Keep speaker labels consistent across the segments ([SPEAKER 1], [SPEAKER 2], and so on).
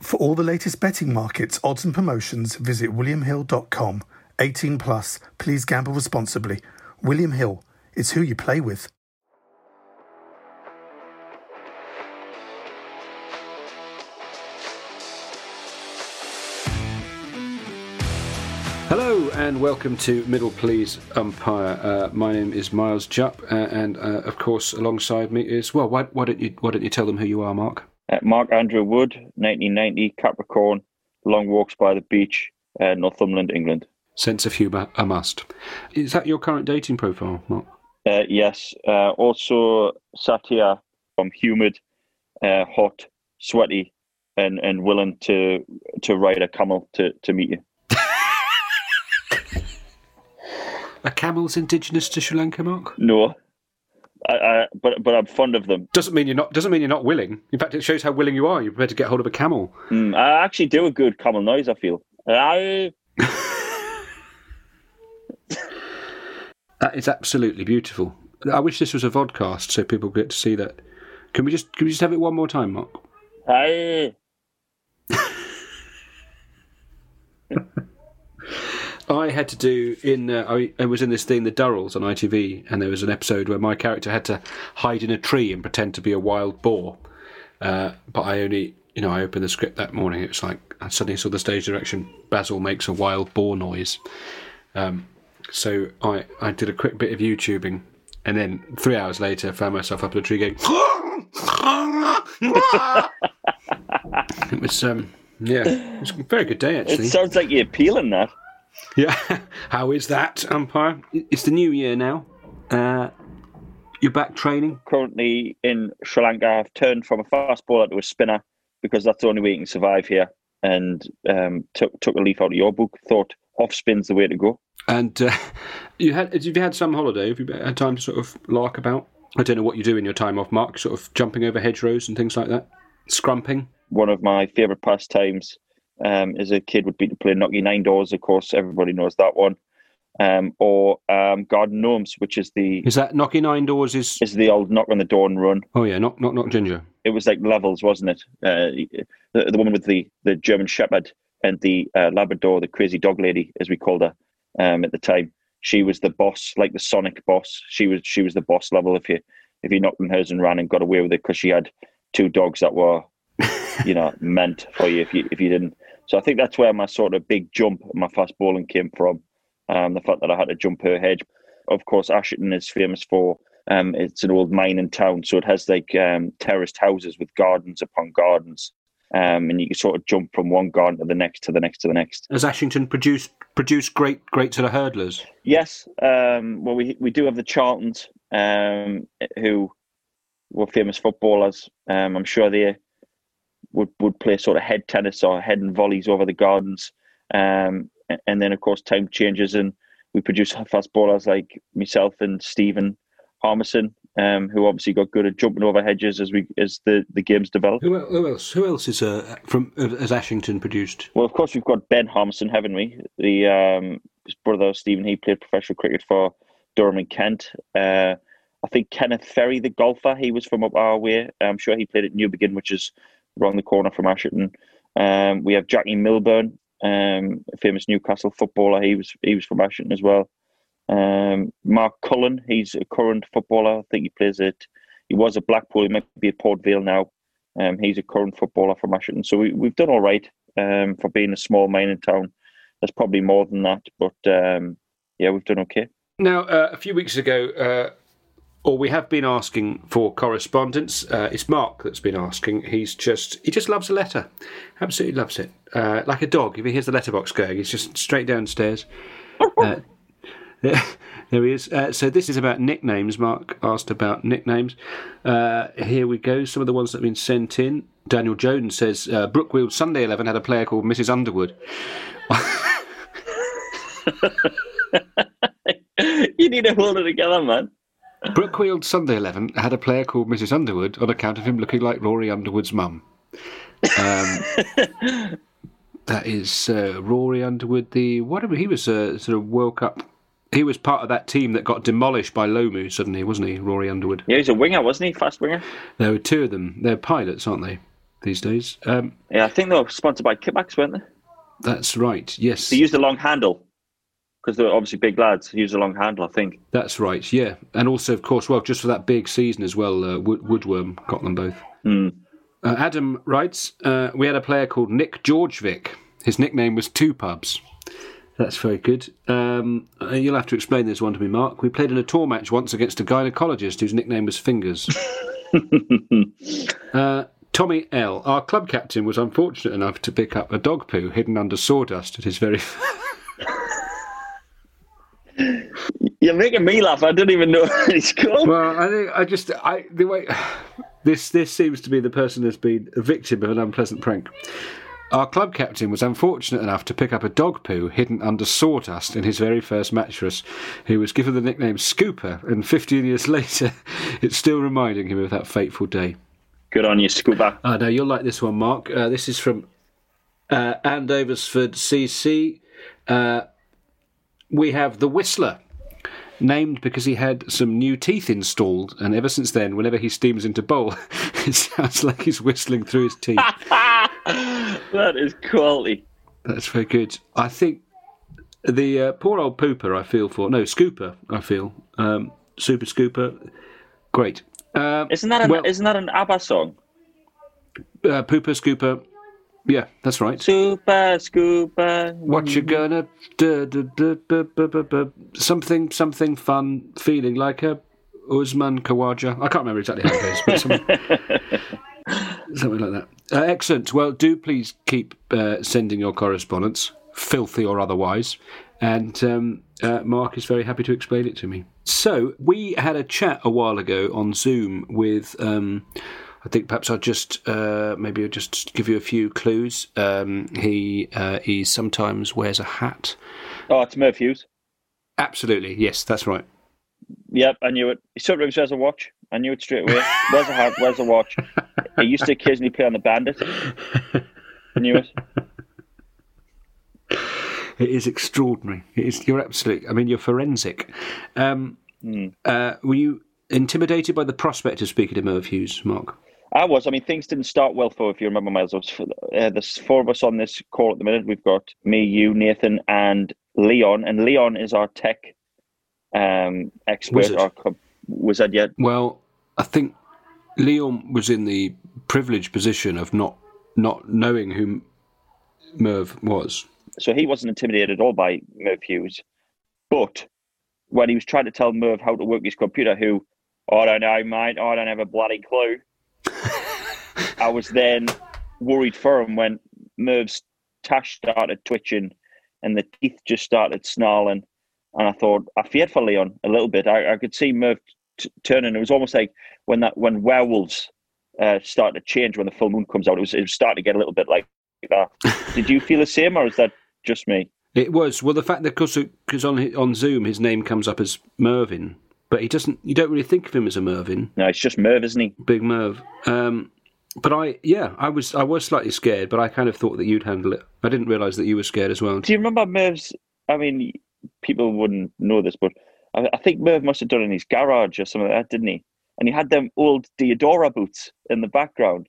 [SPEAKER 1] For all the latest betting markets, odds and promotions, visit williamhill.com. 18 plus. Please gamble responsibly. William Hill. It's who you play with.
[SPEAKER 2] Hello and welcome to Middle Please Umpire. Uh, my name is Miles Jupp, uh, and uh, of course, alongside me is well. Why, why don't you Why don't you tell them who you are, Mark?
[SPEAKER 3] Uh, Mark Andrew Wood, 1990, Capricorn, long walks by the beach, uh, Northumberland, England.
[SPEAKER 2] Sense of humour, a must. Is that your current dating profile, Mark?
[SPEAKER 3] Uh, yes. Uh, also sat here. I'm humid, uh, hot, sweaty, and, and willing to to ride a camel to, to meet you.
[SPEAKER 2] Are camels indigenous to Sri Lanka, Mark?
[SPEAKER 3] No, I, I, but but I'm fond of them.
[SPEAKER 2] Doesn't mean you're not. Doesn't mean you're not willing. In fact, it shows how willing you are. You're prepared to get hold of a camel.
[SPEAKER 3] Mm, I actually do a good camel noise. I feel. I,
[SPEAKER 2] That is absolutely beautiful. I wish this was a vodcast so people get to see that. Can we just can we just have it one more time, Mark?
[SPEAKER 3] I,
[SPEAKER 2] I had to do in uh, I, I was in this thing, The Durrells on ITV, and there was an episode where my character had to hide in a tree and pretend to be a wild boar. Uh, but I only, you know, I opened the script that morning. It was like I suddenly saw the stage direction. Basil makes a wild boar noise. Um, so I I did a quick bit of YouTubing, and then three hours later, found myself up in a tree going. it was um yeah, it was a very good day actually.
[SPEAKER 3] it sounds like you're peeling that.
[SPEAKER 2] Yeah. How is that, umpire? It's the new year now. Uh, you're back training.
[SPEAKER 3] Currently in Sri Lanka, I've turned from a fast bowler to a spinner because that's the only way you can survive here. And um, took took a leaf out of your book. Thought off spin's the way to go.
[SPEAKER 2] And uh, you had have you had some holiday? Have you had time to sort of lark about? I don't know what you do in your time off, Mark. Sort of jumping over hedgerows and things like that. Scrumping.
[SPEAKER 3] One of my favourite pastimes um, as a kid would be to play Knocky Nine Doors. Of course, everybody knows that one. Um, or um, Garden Gnomes, which is the
[SPEAKER 2] Is that knocking nine doors? Is
[SPEAKER 3] is the old knock on the door and run.
[SPEAKER 2] oh yeah, knock knock knock ginger.
[SPEAKER 3] It was like levels, wasn't it? Uh, the, the woman with the, the German Shepherd and the uh, Labrador, the crazy dog lady, as we called her um, at the time. She was the boss, like the Sonic boss. She was she was the boss level. If you if you knocked on hers and ran and got away with it because she had two dogs that were, you know, meant for you if you if you didn't. So I think that's where my sort of big jump, my fast bowling came from. Um, the fact that I had to jump her hedge. Of course, Ashington is famous for um, it's an old mining town, so it has like um, terraced houses with gardens upon gardens, um, and you can sort of jump from one garden to the next, to the next, to the next.
[SPEAKER 2] Has Ashington produced produced great great sort of hurdlers?
[SPEAKER 3] Yes, um, well, we we do have the Charltons, um, who were famous footballers. Um, I'm sure they would would play sort of head tennis or head and volleys over the gardens. Um, and then of course time changes and we produce fast bowlers like myself and Stephen Harmison um, who obviously got good at jumping over hedges as we as the, the games developed.
[SPEAKER 2] Who, who else? Who else is uh, from as Ashington produced?
[SPEAKER 3] Well, of course, we've got Ben Harmison, haven't we? The um, his brother Stephen. He played professional cricket for Durham and Kent. Uh, I think Kenneth Ferrie, the golfer, he was from up our way. I'm sure he played at Newbiggin, which is around the corner from Ashington. Um, we have Jackie Milburn, um, a famous Newcastle footballer. He was he was from Ashington as well. Um, Mark Cullen, he's a current footballer. I think he plays at he was at Blackpool. He might be at Port Vale now. Um, he's a current footballer from Ashington. So we, we've done all right um, for being a small mining town. There's probably more than that, but um, yeah, we've done okay.
[SPEAKER 2] Now, uh, a few weeks ago, uh, or we have been asking for correspondence. Uh, it's Mark that's been asking. He's just he just loves a letter, absolutely loves it. Uh, like a dog, if he hears the letterbox going, he's just straight downstairs. Uh, there, there he is. Uh, so this is about nicknames. Mark asked about nicknames. Uh, here we go. Some of the ones that have been sent in. Daniel Jones says uh, Brookfield Sunday Eleven had a player called Mrs Underwood.
[SPEAKER 3] you need to hold it together, man.
[SPEAKER 2] Brookfield Sunday Eleven had a player called Mrs Underwood on account of him looking like Rory Underwood's mum. Um, that is uh, Rory Underwood. The whatever he was a sort of World Cup. He was part of that team that got demolished by Lomu suddenly, wasn't he? Rory Underwood.
[SPEAKER 3] Yeah, he's a winger, wasn't he? Fast winger.
[SPEAKER 2] There were two of them. They're pilots, aren't they? These days. Um,
[SPEAKER 3] Yeah, I think they were sponsored by Kitbacks, weren't they?
[SPEAKER 2] that's right. Yes.
[SPEAKER 3] They used a long handle because they're obviously big lads. Used a long handle, I think.
[SPEAKER 2] That's right, yeah. And also, of course, well, just for that big season as well, uh, Wood- Woodworm got them both. Uh, Adam writes, uh, we had a player called Nick Georgevic. His nickname was Two Pubs. That's very good. Um, uh, you'll have to explain this one to me, Mark. We played in a tour match once against a gynecologist whose nickname was Fingers. uh, Tommy L. Our club captain was unfortunate enough to pick up a dog poo hidden under sawdust at his very
[SPEAKER 3] You're making me laugh. I don't even know what he's called.
[SPEAKER 2] Well, I think I just I the way this this seems to be the person who's been a victim of an unpleasant prank. Our club captain was unfortunate enough to pick up a dog poo hidden under sawdust in his very first mattress. He was given the nickname Scooper, and 15 years later, it's still reminding him of that fateful day.
[SPEAKER 3] Good on you, Scuba.
[SPEAKER 2] Uh, now you'll like this one, Mark. Uh, this is from uh, Andoversford CC. Uh, we have the Whistler, named because he had some new teeth installed, and ever since then, whenever he steams into bowl, it sounds like he's whistling through his teeth.
[SPEAKER 3] that is quality.
[SPEAKER 2] That's very good. I think the uh, poor old pooper. I feel for no scooper. I feel um, super scooper. Great. Uh,
[SPEAKER 3] Isn't that an
[SPEAKER 2] well,
[SPEAKER 3] isn't that an ABBA song?
[SPEAKER 2] uh, pooper scooper? Yeah, that's right.
[SPEAKER 3] Super Scooper.
[SPEAKER 2] What you gonna do? do, do, Something, something fun, feeling like a Usman Khawaja. I can't remember exactly how it goes, but something, something like that. Uh, excellent. Well, do please keep uh, sending your correspondence, filthy or otherwise. And um, uh, Mark is very happy to explain it to me. So, we had a chat a while ago on Zoom with. Um, I think perhaps I'll just uh, maybe I'll just give you a few clues. Um, he uh, he sometimes wears a hat.
[SPEAKER 3] Oh, it's Merv Hughes.
[SPEAKER 2] Absolutely, yes, that's right.
[SPEAKER 3] Yep, I knew it. He sometimes wears a watch. I knew it straight away. Wears a hat, wears a watch. He used to occasionally play on the bandit. I knew it.
[SPEAKER 2] It is extraordinary. It is. You're absolutely. I mean, you're forensic. Um, uh, were you intimidated by the prospect of speaking to Merv Hughes, Mark?
[SPEAKER 3] I was. I mean, things didn't start well for, if you remember, Miles. Was, uh, there's four of us on this call at the minute. We've got me, you, Nathan, and Leon. And Leon is our tech um, expert,
[SPEAKER 2] Wizard.
[SPEAKER 3] our wizard yet.
[SPEAKER 2] Well, I think Leon was in the privileged position of not not knowing who Merv was.
[SPEAKER 3] So he wasn't intimidated at all by Merv Hughes. But when he was trying to tell Merv how to work his computer, who, I don't know, mate, I don't have a bloody clue. I was then worried for him when Merv's tash started twitching and the teeth just started snarling. And I thought, I feared for Leon a little bit. I, I could see Merv t- turning. It was almost like when that when werewolves uh, start to change when the full moon comes out. It was, it was starting to get a little bit like that. Did you feel the same, or is that just me?
[SPEAKER 2] It was well the fact that because on on Zoom his name comes up as Mervyn, but he doesn't. You don't really think of him as a Mervyn.
[SPEAKER 3] No, it's just Merv, isn't he?
[SPEAKER 2] Big Merv. Um, but I, yeah, I was, I was slightly scared, but I kind of thought that you'd handle it. I didn't realise that you were scared as well.
[SPEAKER 3] Do you remember Merv's? I mean, people wouldn't know this, but I, I think Merv must have done it in his garage or something like that, didn't he? And he had them old Diadora boots in the background.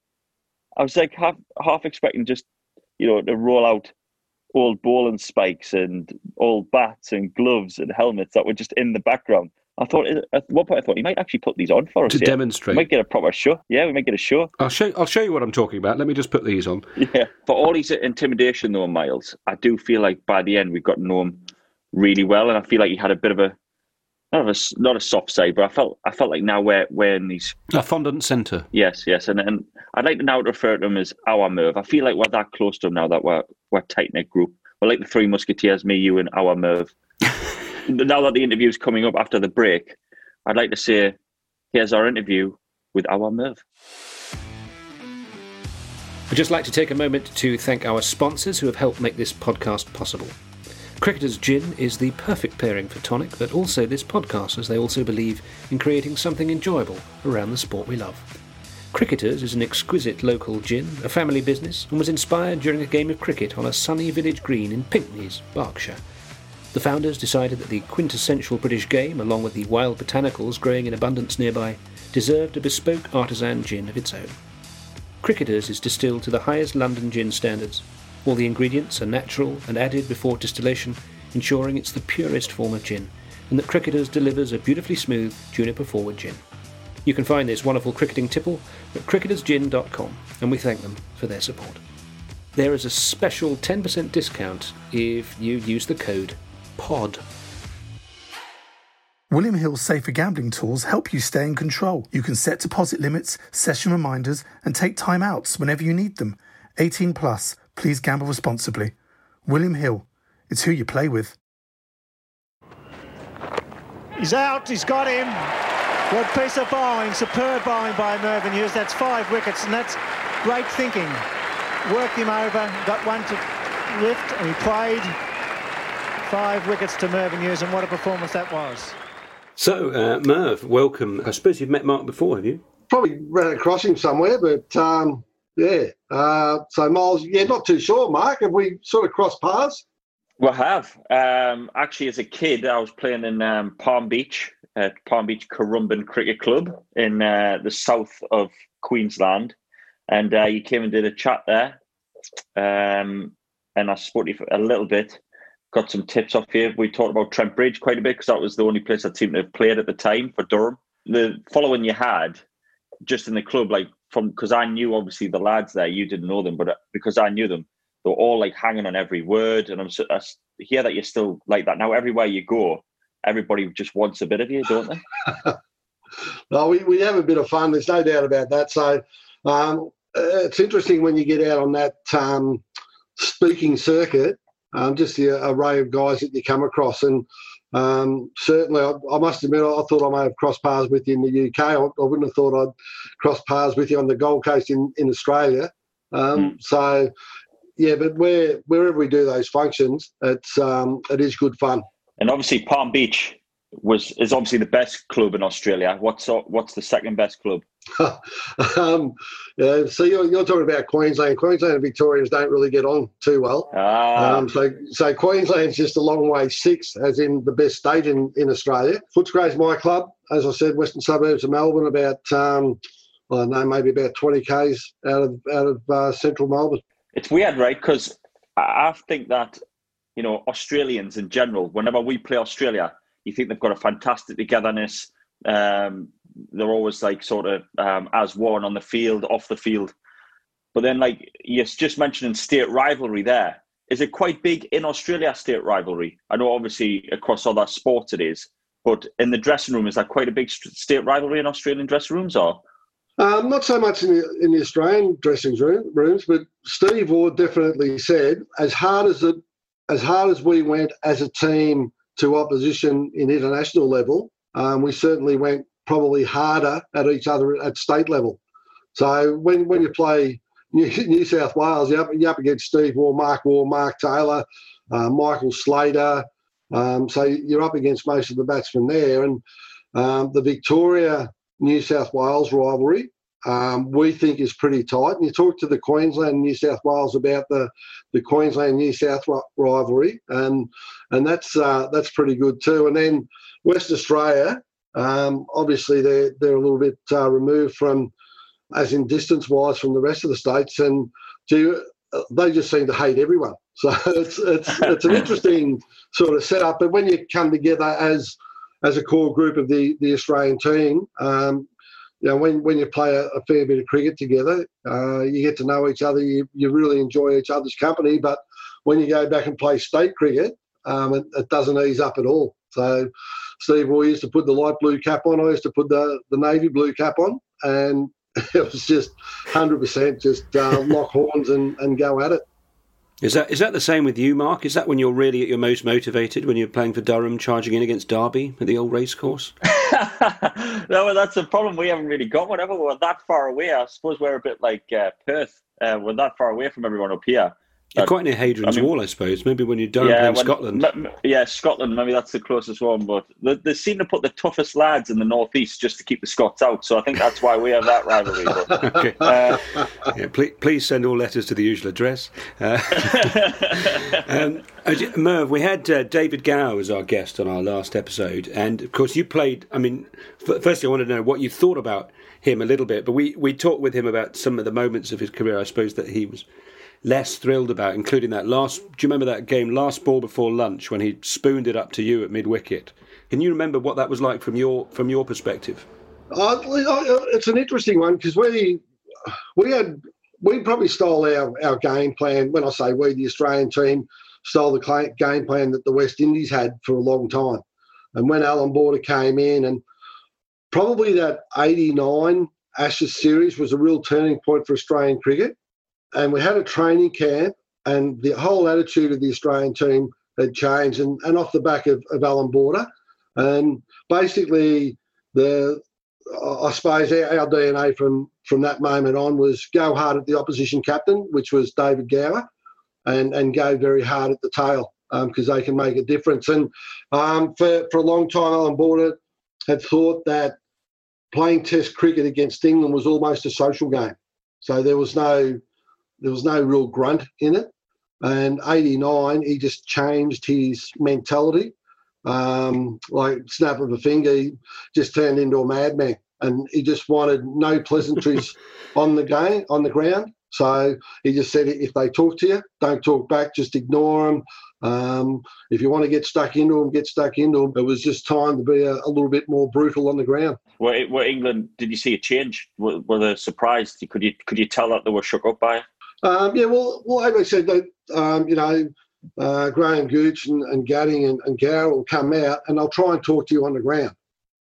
[SPEAKER 3] I was like half half expecting just you know to roll out old ball and spikes and old bats and gloves and helmets that were just in the background. I thought at one point I thought he might actually put these on for us
[SPEAKER 2] To
[SPEAKER 3] here.
[SPEAKER 2] demonstrate.
[SPEAKER 3] We might get a proper show. Yeah, we might get a show.
[SPEAKER 2] I'll show, I'll show you what I'm talking about. Let me just put these on.
[SPEAKER 3] Yeah. For all his intimidation, though, Miles, I do feel like by the end we've got to know him really well, and I feel like he had a bit of a not of a s- not a soft side, but I felt I felt like now we're we're in these
[SPEAKER 2] A fondant centre.
[SPEAKER 3] yes, yes, and and I'd like to now refer to him as our Merv. I feel like we're that close to him now that we're we're tight knit group. We're like the three musketeers, me, you, and our Merv. Now that the interview is coming up after the break, I'd like to say, here's our interview with our Merv.
[SPEAKER 4] I'd just like to take a moment to thank our sponsors who have helped make this podcast possible. Cricketer's Gin is the perfect pairing for tonic, but also this podcast, as they also believe in creating something enjoyable around the sport we love. Cricketers is an exquisite local gin, a family business, and was inspired during a game of cricket on a sunny village green in Pinkneys, Berkshire. The founders decided that the quintessential British game, along with the wild botanicals growing in abundance nearby, deserved a bespoke artisan gin of its own. Cricketers is distilled to the highest London gin standards. All the ingredients are natural and added before distillation, ensuring it's the purest form of gin, and that Cricketers delivers a beautifully smooth, juniper forward gin. You can find this wonderful cricketing tipple at cricketersgin.com, and we thank them for their support. There is a special 10% discount if you use the code POD.
[SPEAKER 1] William Hill's safer gambling tools help you stay in control. You can set deposit limits, session reminders, and take timeouts whenever you need them. 18 plus. Please gamble responsibly. William Hill. It's who you play with.
[SPEAKER 5] He's out, he's got him. What piece of bowling, superb bowling by Mervyn Hughes. That's five wickets, and that's great thinking. Worked him over, got one to lift, and he played five wickets to Mervyn Hughes, and what a performance that was.
[SPEAKER 2] So, uh, Merv, welcome. I suppose you've met Mark before, have you?
[SPEAKER 6] Probably ran across him somewhere, but um, yeah. Uh, so Miles, yeah, not too sure. Mark, have we sort of crossed paths?
[SPEAKER 3] Well, I have. Um, actually, as a kid, I was playing in um, Palm Beach at Palm Beach Currumbin Cricket Club in uh, the south of Queensland. And uh, you came and did a chat there. Um, and I spoke to you for a little bit, got some tips off you. We talked about Trent Bridge quite a bit because that was the only place I seemed to have played at the time for Durham. The following you had just in the club, like from because I knew obviously the lads there, you didn't know them, but uh, because I knew them, they were all like hanging on every word. And I'm so, I s- hear that you're still like that now. Everywhere you go, everybody just wants a bit of you, don't they?
[SPEAKER 6] No, we, we have a bit of fun. There's no doubt about that. So um, uh, it's interesting when you get out on that um, speaking circuit, um, just the array of guys that you come across. And um, certainly, I, I must admit, I thought I may have crossed paths with you in the UK. I, I wouldn't have thought I'd cross paths with you on the Gold Coast in, in Australia. Um, So, yeah, but where wherever we do those functions, it's um, it is good fun.
[SPEAKER 3] And obviously, Palm Beach was is obviously the best club in Australia. What's what's the second best club?
[SPEAKER 6] um, yeah, so you're, you're talking about Queensland. Queensland and Victorians don't really get on too well.
[SPEAKER 3] Ah.
[SPEAKER 6] Um, so, so Queensland's just a long way sixth, as in the best state in, in Australia. Footscray's my club, as I said, western suburbs of Melbourne, about um, I don't know, maybe about 20 k's out of out of uh, central Melbourne.
[SPEAKER 3] It's weird, right? Because I I think that you know Australians in general, whenever we play Australia, you think they've got a fantastic togetherness. Um, they're always like sort of um, as one on the field, off the field. But then, like you're just mentioning state rivalry, there is it quite big in Australia? State rivalry. I know, obviously, across other sports it is, but in the dressing room, is that quite a big state rivalry in Australian dressing rooms? Or
[SPEAKER 6] Um, not so much in the, in the Australian dressing room, rooms, but Steve Waugh definitely said, as hard as it, as hard as we went as a team to opposition in international level, um, we certainly went probably harder at each other at state level. So when when you play New, New South Wales, you're up, you're up against Steve Waugh, Mark Waugh, Mark Taylor, uh, Michael Slater. Um, so you're up against most of the batsmen there, and Um, the Victoria New South Wales rivalry um, we think is pretty tight. And you talk to the Queensland New South Wales about the the Queensland New South rivalry, and and that's uh, that's pretty good too. And then West Australia, um, obviously they're they're a little bit uh, removed from, as in distance wise, from the rest of the states, and do uh, they just seem to hate everyone. So it's it's it's an interesting sort of setup. But when you come together as as a core group of the the Australian team, um, you know, when, when you play a, a fair bit of cricket together, uh, you get to know each other. You, you really enjoy each other's company. But when you go back and play state cricket, um, it, it, doesn't ease up at all. So Steve Waugh used to put the light blue cap on. I used to put the, the navy blue cap on. And it was just 100% just uh, lock horns and, and go at it.
[SPEAKER 4] Is that is that the same with you, Mark? Is that when you're really at your most motivated when you're playing for Durham, charging in against Derby at the old racecourse?
[SPEAKER 3] no, that's the problem. We haven't really got whatever. We're that far away. I suppose we're a bit like uh, Perth. Uh, we're that far away from everyone up here.
[SPEAKER 4] You're quite near Hadrian's I mean, Wall, I suppose. Maybe when you're done yeah, playing Scotland.
[SPEAKER 3] M- yeah, Scotland. Maybe that's the closest one. But they, they, seem to put the toughest lads in the northeast just to keep the Scots out. So I think that's why we have that rivalry. But,
[SPEAKER 4] okay. Uh, yeah, please, please, send all letters to the usual address. Uh, um, Merv, we had uh, David Gower as our guest on our last episode, and of course you played. I mean, firstly, I wanted to know what you thought about him a little bit, but we we talked with him about some of the moments of his career. I suppose that he was less thrilled about, including that last. Do you remember that game, last ball before lunch, when he spooned it up to you at mid wicket? Can you remember what that was like from your from your perspective?
[SPEAKER 6] Uh, it's an interesting one because we we had we probably stole our, our game plan. When I say we, the Australian team stole the game plan that the West Indies had for a long time. And when Allan Border came in, and probably that '89 Ashes series was a real turning point for Australian cricket and we had a training camp, and the whole attitude of the Australian team had changed, and, and off the back of, of Allan Border, and basically the I suppose our, our, DNA from from that moment on was go hard at the opposition captain, which was David Gower, and and go very hard at the tail because um, they can make a difference. And um, for for a long time, Allan Border had thought that playing Test cricket against England was almost a social game. So there was no there was no real grunt in it. And 89, he just changed his mentality. Um, like snap of a finger, he just turned into a madman. And he just wanted no pleasantries on the game, on the ground. So he just said, if they talk to you, don't talk back, just ignore them. Um, if you want to get stuck into them, get stuck into them. It was just time to be a, a little bit more brutal on the ground.
[SPEAKER 3] Were, were England? Did you see a change? Were, were they surprised? Could you could you tell that they were shook up by it?
[SPEAKER 6] Um, yeah, well, well, like I said, that um, you know, uh, Graham Gooch and, and Gatting and, and will come out and they'll try and talk to you on the ground.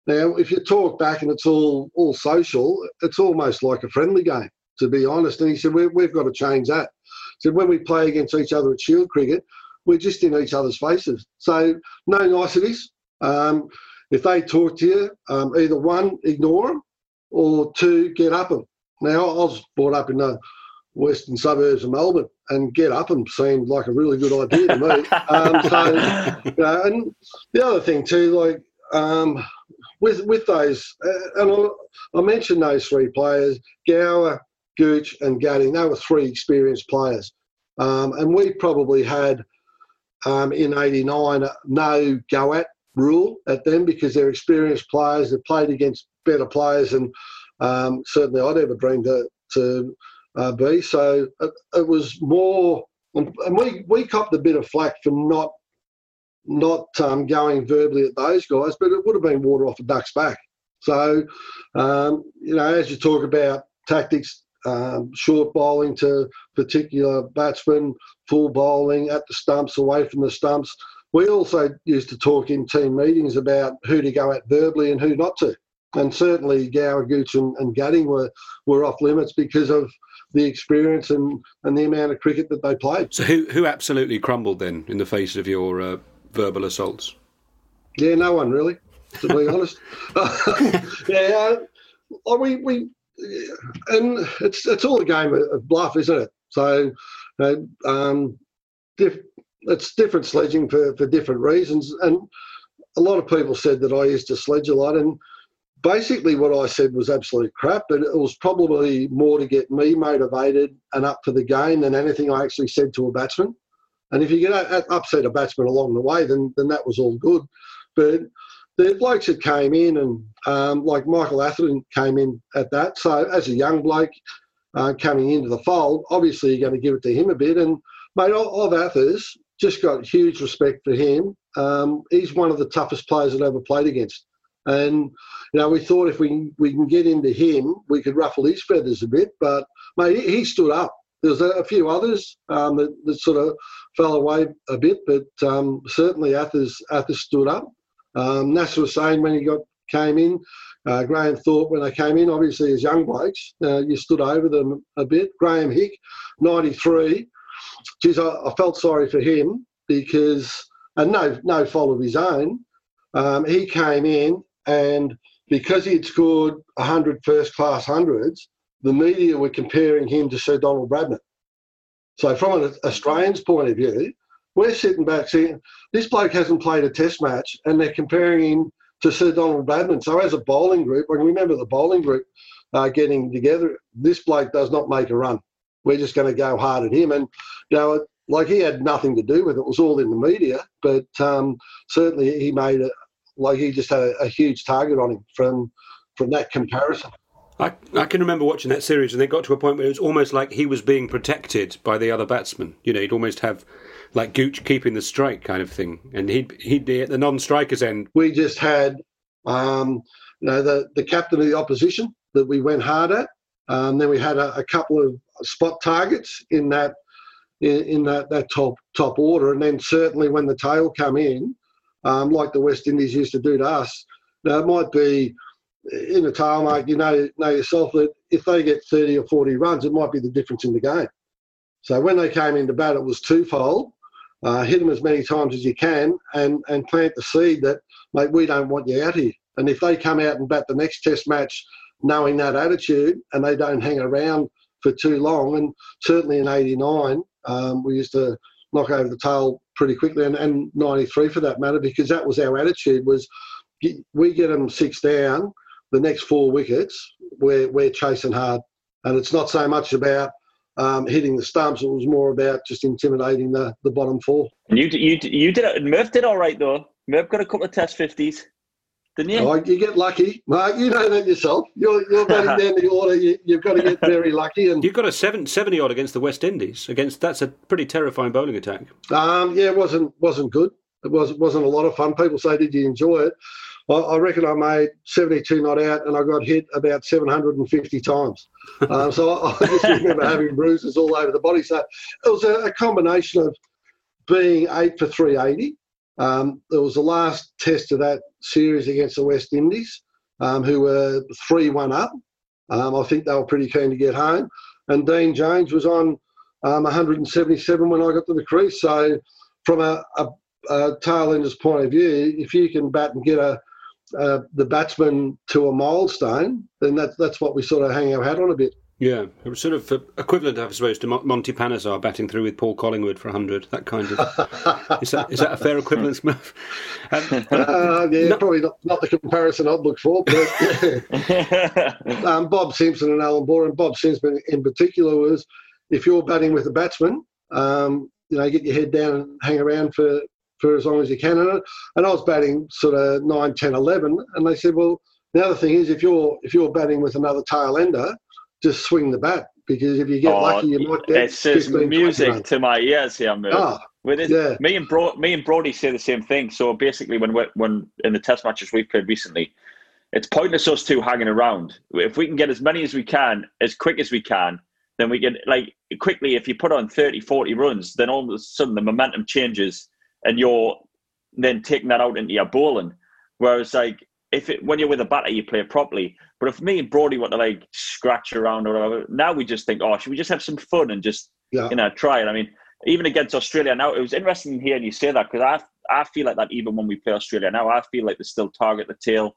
[SPEAKER 6] Now, if you talk back and it's all all social, it's almost like a friendly game, to be honest. And he said, we, we've got to change that. He said, when we play against each other at Shield cricket, we're just in each other's faces. So no niceties. Um, if they talk to you, um, either one, ignore them, or two, get up them. Now, I was brought up in the western suburbs of Melbourne and get up and seemed like a really good idea to me. um, so, you know, and the other thing too, like um, with with those, uh, and I, I, mentioned those three players: Gower, Gooch, and Gatting. They were three experienced players, um, and we probably had um, in '89 no go at rule at them because they're experienced players. They played against better players, and um, certainly I'd ever dreamed to, to uh, be. So it, it, was more, and, we we copped a bit of flack for not not um, going verbally at those guys, but it would have been water off a duck's back. So um, you know, as you talk about tactics, um, short bowling to particular batsmen, full bowling at the stumps, away from the stumps. We also used to talk in team meetings about who to go at verbally and who not to. And certainly Gower, Gooch and, and Gatting were, were off limits because of the experience and, and the amount of cricket that they played.
[SPEAKER 4] So who who absolutely crumbled then in the face of your uh, verbal assaults?
[SPEAKER 6] Yeah, no one really, to be honest. yeah, uh, we we and it's it's all a game of bluff, isn't it? So, uh, um, diff, it's different sledging for, for different reasons. And a lot of people said that I used to sledge a lot, and basically what I said was absolute crap. But it was probably more to get me motivated and up for the game than anything I actually said to a batsman. And if you get upset a batsman along the way, then then that was all good. But the blokes that came in, and um, like Michael Atherton came in at that. So as a young bloke uh, coming into the fold, obviously you're going to give it to him a bit. And mate, of Athers, just got huge respect for him. Um, he's one of the toughest players I've ever played against. And you know, we thought if we we can get into him, we could ruffle his feathers a bit. But mate, he, stood up. There's a, a few others um, that, that, sort of fell away a bit, but um, certainly Athers Athers stood up. Um, Nasser Hussain when he got came in, uh, Graham Thorpe when they came in, obviously as young blokes, uh, you stood over them a bit. Graeme Hick, 93. Geez, I, I felt sorry for him because, and no no fault of his own, um, he came in and because he had scored 100 first class hundreds, the media were comparing him to Sir Donald Bradman. So, from an Australian's point of view, we're sitting back saying this bloke hasn't played a test match and they're comparing him to Sir Donald Bradman. So, as a bowling group, I remember the bowling group uh, getting together, this bloke does not make a run. We're just going to go hard at him. And, you know, like he had nothing to do with it. It was all in the media, but um, certainly he made it like he just had a, a huge target on him from from that comparison.
[SPEAKER 2] I, I can remember watching that series, and they got to a point where it was almost like he was being protected by the other batsmen. You know, he'd almost have like Gooch keeping the strike kind of thing, and he'd he'd be at the non-strikers end.
[SPEAKER 6] We just had, um, you know, the the captain of the opposition that we went hard at. Um, then we had a, a, couple of spot targets in that in, in that, that top top order, and then certainly when the tail come in, um, like the West Indies used to do to us, now it might be in tail, mate. You know know yourself that if they get thirty or forty runs, it might be the difference in the game. So when they came into bat, it was twofold. Uh, hit them as many times as you can and, and plant the seed that, mate, we don't want you out here. And if they come out and bat the next test match knowing that attitude and they don't hang around for too long, and certainly in 89, um, we used to knock over the tail pretty quickly, and, and 93 for that matter, because that was our attitude was we get them six down, the next four wickets, we're, we're chasing hard. And it's not so much about um, hitting the stumps, it was more about just intimidating the, the bottom four.
[SPEAKER 3] And you, you, you did it, Merv did all right though. Merv got a couple of test 50s. Didn't you?
[SPEAKER 6] Oh, you get lucky, Mark. You know that yourself. You're you're batting down the order. You, have got to get very lucky. And
[SPEAKER 2] you've got a seven, 70 odd against the West Indies. Against that's a pretty terrifying bowling attack.
[SPEAKER 6] Um, yeah, it wasn't wasn't good. It was wasn't a lot of fun. People say, "Did you enjoy it?" I, I reckon I made 72 not out, and I got hit about 750 times. um, so I, I, just remember having bruises all over the body. So it was a, a combination of being eight for 380 um, it was the last test of that series against the West Indies, um, who were 3 1 up. Um, I think they were pretty keen to get home. And Dean Jones was on um, 177 when I got to the crease. So, from a, a, a tail ender's point of view, if you can bat and get a, the batsman to a milestone, then that's that's what we sort of hang our hat on a bit.
[SPEAKER 2] Yeah, it was sort of equivalent, I suppose, to Monty Panesar batting through with Paul Collingwood for 100, that kind of. is, that, is that a fair equivalence, Merv?
[SPEAKER 6] Um, uh, yeah, no. probably not, not the comparison I'd look for, but um, Bob Simpson and Allan Border, and Bob Simpson in particular was if you're batting with a batsman, um, you know, get your head down and hang around for, for as long as you can. And, and I was batting sort of 9, 10, 11, and they said, well, the other thing is if you're if you're batting with another tail ender, just swing the bat because if you get oh, lucky, you might get.
[SPEAKER 3] It's just music to my ears here, man. With it, yeah. me and Bro- me and Broady say the same thing. So basically, when we when in the test matches we've played recently, it's pointless us two hanging around. If we can get as many as we can, as quick as we can, then we can like quickly. If you put on 30, 40 runs, then all of a sudden the momentum changes, and you're then taking that out into your bowling. Whereas like if it, when you're with a batter, you play it properly. But if me and Broady want to like scratch around or whatever, now we just think, oh, should we just have some fun and just yeah. you know try it? I mean, even against Australia now, it was interesting hearing you say that because I I feel like that even when we play Australia now, I feel like they still target the tail,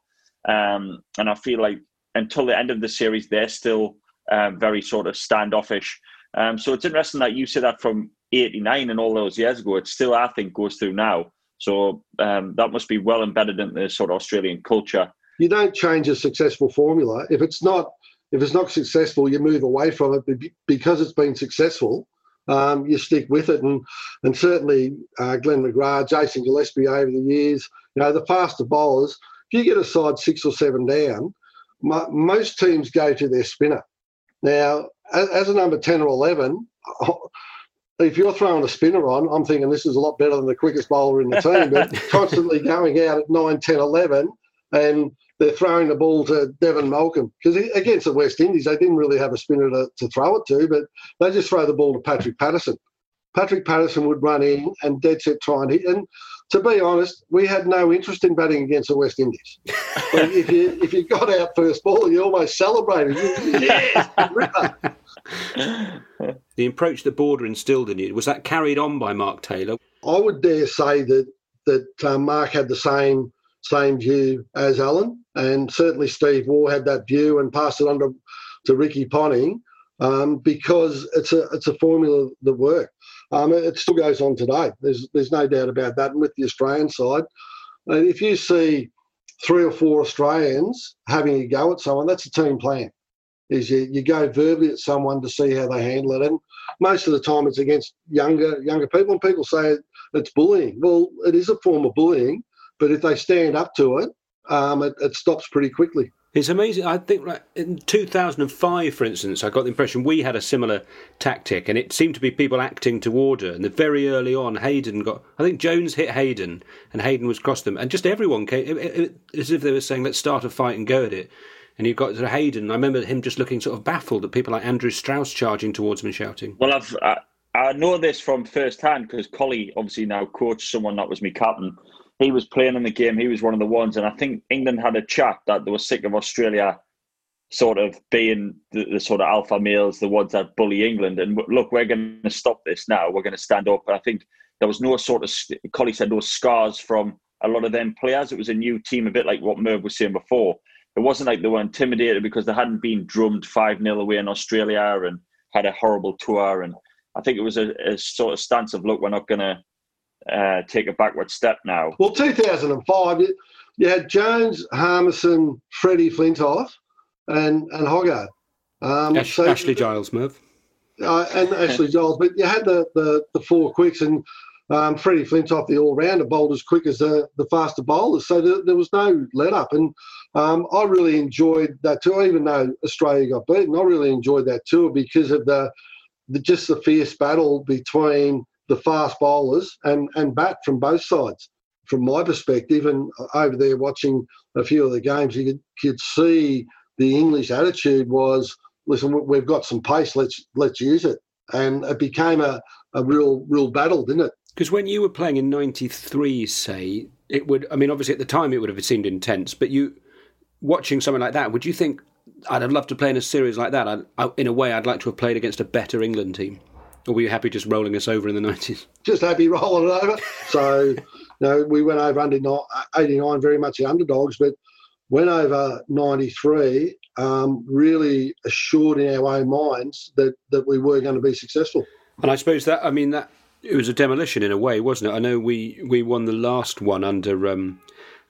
[SPEAKER 3] um, and I feel like until the end of the series, they're still um, very sort of standoffish. Um, so it's interesting that you say that from '89 and all those years ago. It still, I think, goes through now. So um, that must be well embedded in the sort of Australian culture.
[SPEAKER 6] You don't change a successful formula if it's not if it's not successful. You move away from it because it's been successful. Um, you stick with it, and and certainly uh, Glenn McGrath, Jason Gillespie over the years, you know, the faster bowlers. If you get a side six or seven down, most teams go to their spinner. Now, as, as a number ten or eleven, if you're throwing a spinner on, I'm thinking this is a lot better than the quickest bowler in the team, but constantly going out at 9, 10, 11, and they're throwing the ball to Devon Malcolm. Because against the West Indies, they didn't really have a spinner to, to throw it to, but they just throw the ball to Patrick Patterson. Patrick Patterson would run in and dead set try and hit. And to be honest, we had no interest in batting against the West Indies. if you if you got out first ball, you almost celebrated. yes, ripper.
[SPEAKER 2] the approach that Border instilled in you was that carried on by Mark Taylor?
[SPEAKER 6] I would dare say that that um, Mark had the same same view as Allan, and certainly Steve Waugh had that view and passed it on to, to Ricky Ponting um, because it's a it's a formula that worked. Um, it still goes on today. There's there's no doubt about that. And with the Australian side, if you see three or four Australians having a go at someone, that's a team plan is you, you go verbally at someone to see how they handle it. And most of the time it's against younger younger people and people say it's bullying. Well, it is a form of bullying, but if they stand up to it, um, it, it stops pretty quickly.
[SPEAKER 2] It's amazing. I think like, in 2005, for instance, I got the impression we had a similar tactic, and it seemed to be people acting toward her. And the very early on, Hayden got. I think Jones hit Hayden, and Hayden was across them, and just everyone came it, it, as if they were saying, "Let's start a fight and go at it." and you've got sort of Hayden. I remember him just looking sort of baffled at people like Andrew Strauss charging towards him and shouting.
[SPEAKER 3] Well, I've I, I know this from first hand because Collie obviously now coached someone that was me captain. He was playing in the game. He was one of the ones, and I think England had a chat that they were sick of Australia sort of being the, the sort of alpha males, the ones that bully England. And look, we're going to stop this now. We're going to stand up. And I think there was no sort of Collie said no scars from a lot of them players. It was a new team, a bit like what Merv was saying before it wasn't like they were intimidated because they hadn't been drummed 5 0 away in Australia and had a horrible tour. And I think it was a, a sort of stance of, look, we're not going to uh, take a backward step now.
[SPEAKER 6] Well, 2005, you, you had Jones, Harmison, Freddie Flintoff, and, and Hoggard.
[SPEAKER 2] Um, Ash, so, Ashley Giles, Merv.
[SPEAKER 6] Uh, and Ashley Giles, but you had the, the, the four quicks, and um, Freddie Flintoff, the all-rounder, bowled as quick as the, the faster bowlers. So there, there was no let-up. And um, I really enjoyed that tour, even though Australia got beaten. I really enjoyed that tour because of the, the just the fierce battle between the fast bowlers and, and bat from both sides. From my perspective, and over there watching a few of the games, you could, could see the English attitude was, listen, we've got some pace, let's let's use it. And it became a, a real real battle, didn't it?
[SPEAKER 2] Because when you were playing in '93, say, it would. I mean, obviously at the time it would have seemed intense, but you watching something like that, would you think I'd have loved to play in a series like that? I, I, in a way, I'd like to have played against a better England team. Or were you happy just rolling us over in the nineties?
[SPEAKER 6] Just happy rolling it over. So, you know, we went over under eighty nine, very much the underdogs, but went over ninety three. Um, really assured in our own minds that that we were going to be successful.
[SPEAKER 2] And I suppose that I mean that it was a demolition in a way, wasn't it? I know we we won the last one under um,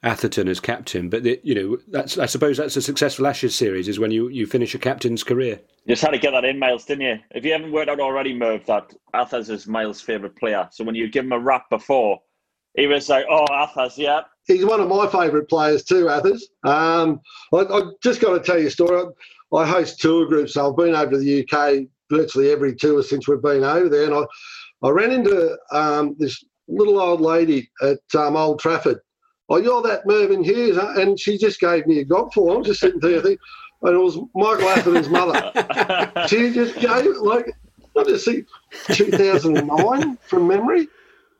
[SPEAKER 2] Atherton as captain, but the, you know that's I suppose that's a successful Ashes series is when you you finish a captain's career.
[SPEAKER 3] You just had to get that in, Miles, didn't you? If you haven't worked out already, Merv, that Athers is Miles' favourite player. So when you give him a rap before, he was like, "Oh, Athers, yeah."
[SPEAKER 6] He's one of my favourite players too, Athers. Um, I, I just got to tell you a story. I host tour groups. So I've been over to the UK virtually every tour since we've been over there, and I I ran into um, this little old lady at um, Old Trafford. Oh, you're that Mervyn Hughes, huh? and she just gave me a gog for. I'm just sitting there thinking, and it was Michael Atherton's mother. she just gave it like I just see 2009 from memory.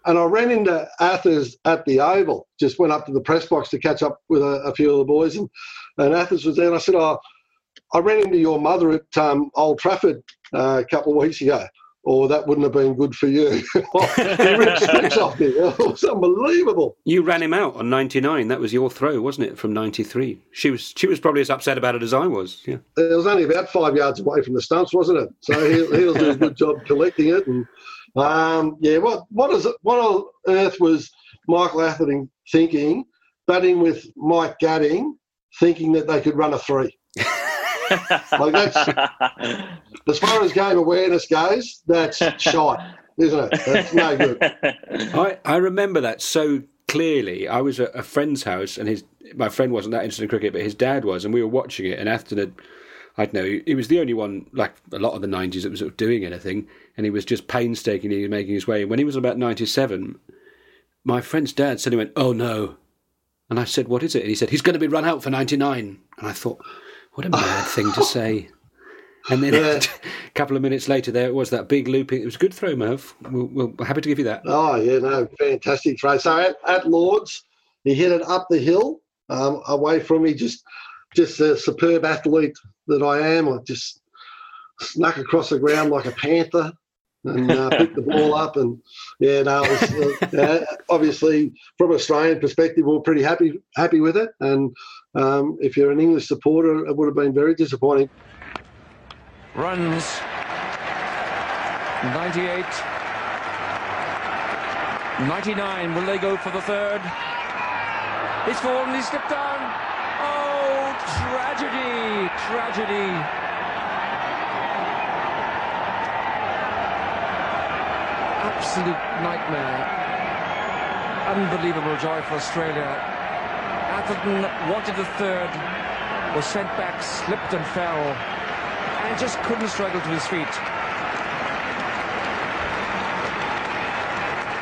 [SPEAKER 6] And I ran into Athers at the Oval, just went up to the press box to catch up with a, a few of the boys. And, and Athers was there. And I said, Oh, I ran into your mother at um, Old Trafford uh, a couple of weeks ago or that wouldn't have been good for you. he off me. It was unbelievable.
[SPEAKER 2] You ran him out on 99. That was your throw, wasn't it, from 93? She was she was probably as upset about it as I was. Yeah.
[SPEAKER 6] It was only about five yards away from the stumps, wasn't it? So he, he'll do a good job collecting it. And um, yeah, what what is it? What on earth was Michael Atherton thinking, batting with Mike Gatting, thinking that they could run a three. Like that's as far as game awareness goes, that's shite, isn't it? That's no good.
[SPEAKER 2] I, I remember that so clearly. I was at a friend's house, and his my friend wasn't that interested in cricket, but his dad was, and we were watching it. And Atherton had, I don't know, he was the only one, like a lot of the '90s, that was sort of doing anything, and he was just painstakingly making his way. And when he was about '97, my friend's dad suddenly went, "Oh no," and I said, "What is it?" And he said, "He's going to be run out for '99." And I thought, what a mad thing to say. And then
[SPEAKER 6] Yeah.
[SPEAKER 2] a couple of minutes later, there it was that big looping. It was a good throw, Merv. We'll, we're happy to give you that.
[SPEAKER 6] Oh yeah, no, fantastic throw. So at, at Lords, he hit it up the hill, um, away from me. Just, just a superb athlete that I am. I just snuck across the ground like a panther and uh, picked the ball up. And yeah, no, was, uh, uh, obviously from an Australian perspective, we we're pretty happy happy with it. And um, if you're an English supporter, it would have been very disappointing.
[SPEAKER 7] Runs. 98. 99. Will they go for the third? He's fallen. He's slipped down. Oh, tragedy. Tragedy. Absolute nightmare. Unbelievable joy for Australia. Atherton wanted the third, was sent back, slipped and fell, and just couldn't struggle to his feet.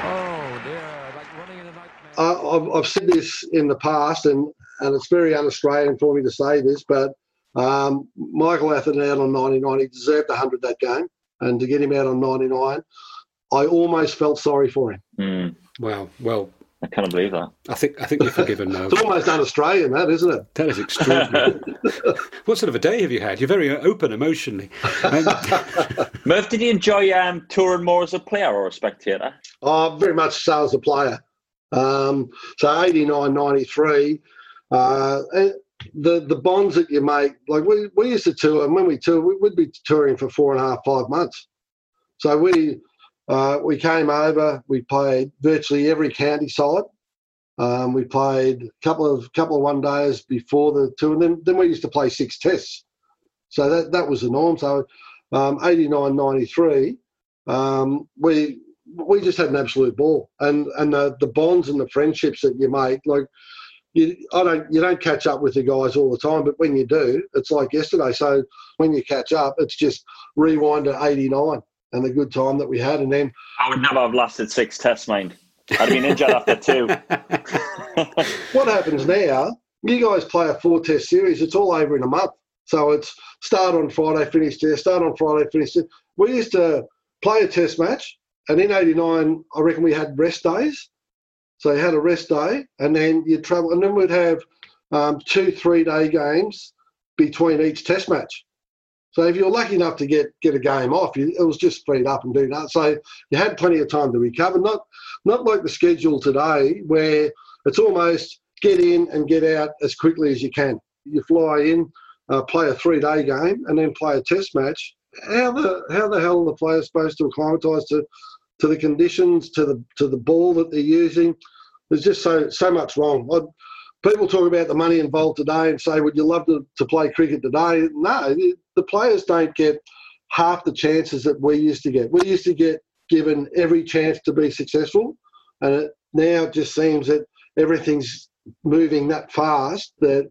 [SPEAKER 7] Oh dear, like running in a nightmare.
[SPEAKER 6] I, I've, I've said this in the past, and, and it's very un-Australian for me to say this, but um, Michael Atherton out on 99, he deserved 100 that game, and to get him out on 99, I almost felt sorry for him.
[SPEAKER 3] Mm,
[SPEAKER 2] Wow. Well,
[SPEAKER 3] I can't believe that.
[SPEAKER 2] I think I think you're forgiven, Merv.
[SPEAKER 6] It's almost un-Australian, that isn't it?
[SPEAKER 2] That is extraordinary. what sort of a day have you had? You're very uh, open emotionally. Um,
[SPEAKER 3] Merv, did you enjoy um, touring more as a player or a spectator?
[SPEAKER 6] Oh, very much so as a player. Um, so 89, 93, uh, and the the bonds that you make, like we, we used to tour, and when we tour, we'd be touring for four and a half, five months. So we uh, we came over, we played virtually every county side. Um, we played a couple of couple of one days before the tour, and then, then we used to play six tests. So that that was the norm. So um, 89, 93, um, we we just had an absolute ball, and and the, the bonds and the friendships that you make, like you, I don't you don't catch up with the guys all the time, but when you do, it's like yesterday. So when you catch up, it's just rewind to '89 and the good time that we had, and then
[SPEAKER 3] I would never have lasted six tests, mind. I'd have been injured after two.
[SPEAKER 6] what happens now? You guys play a four test series. It's all over in a month. So it's start on Friday, finish there. Start on Friday, finish there. We used to play a test match, and in '89, I reckon we had rest days. So you had a rest day, and then you travel, and then we'd have um, two three day games between each test match. So if you're lucky enough to get get a game off, you, it was just speed up and do that. So you had plenty of time to recover. Not not like the schedule today, where it's almost get in and get out as quickly as you can. You fly in, uh, play a three day game, and then play a test match. How the how the hell are the players supposed to acclimatise to to the conditions, to the to the ball that they're using? There's just so so much wrong. I, people talk about the money involved today and say, would you love to, to play cricket today? No, the, players don't get half the chances that we used to get. We used to get given every chance to be successful, and it, now it just seems that everything's moving that fast that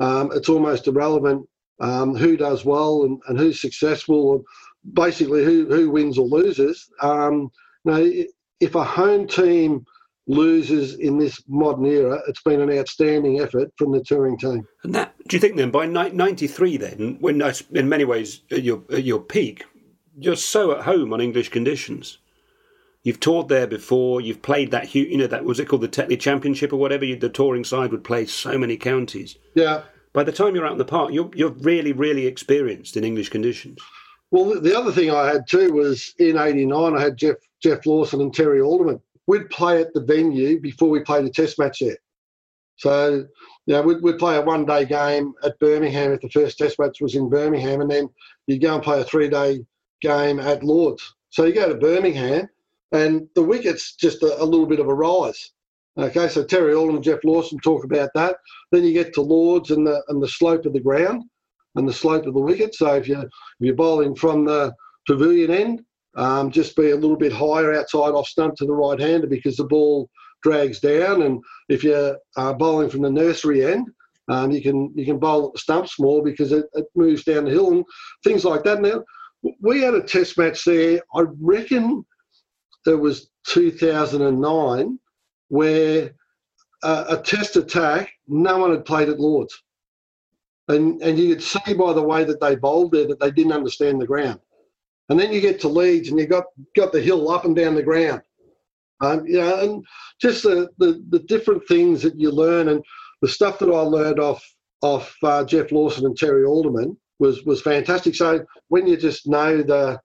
[SPEAKER 6] um, it's almost irrelevant um, who does well and, and who's successful, basically who, who wins or loses. Um, if a home team loses in this modern era, it's been an outstanding effort from the touring team.
[SPEAKER 2] and that, do you think then by ni- 93 then, when in many ways at your, at your peak, you're so at home on English conditions? You've toured there before. You've played that, you know, that was it called the Tetley Championship or whatever. You, the touring side would play so many counties.
[SPEAKER 6] Yeah.
[SPEAKER 2] By the time you're out in the park, you're you're really, really experienced in English conditions.
[SPEAKER 6] Well, the- the other thing I had too was in '89, I had Geoff Geoff Lawson and Terry Alderman. We'd play at the venue before we played a test match there. So, you know, we'd, we'd play a one day game at Birmingham if the first test match was in Birmingham, and then you'd go and play a three day game at Lords. So you go to Birmingham, and the wicket's just a, a little bit of a rise. Okay, so Terry Alderman and Geoff Lawson talk about that. Then you get to Lords and the and the slope of the ground and the slope of the wicket. So if you if you're bowling from the pavilion end, um, just be a little bit higher outside off stump to the right hander because the ball drags down. And if you're uh, bowling from the nursery end, um, you can you can bowl at the stumps more because it, it moves down the hill and things like that. Now we had a test match there. I reckon it was 2009 where uh, a test attack no one had played at Lords. And, and you could see by the way that they bowled there that they didn't understand the ground. And then you get to Leeds and you got got the hill up and down the ground. Um, you know, and just the, the, the different things that you learn and the stuff that I learned off off uh, Geoff Lawson and Terry Alderman was was fantastic. So when you just know the,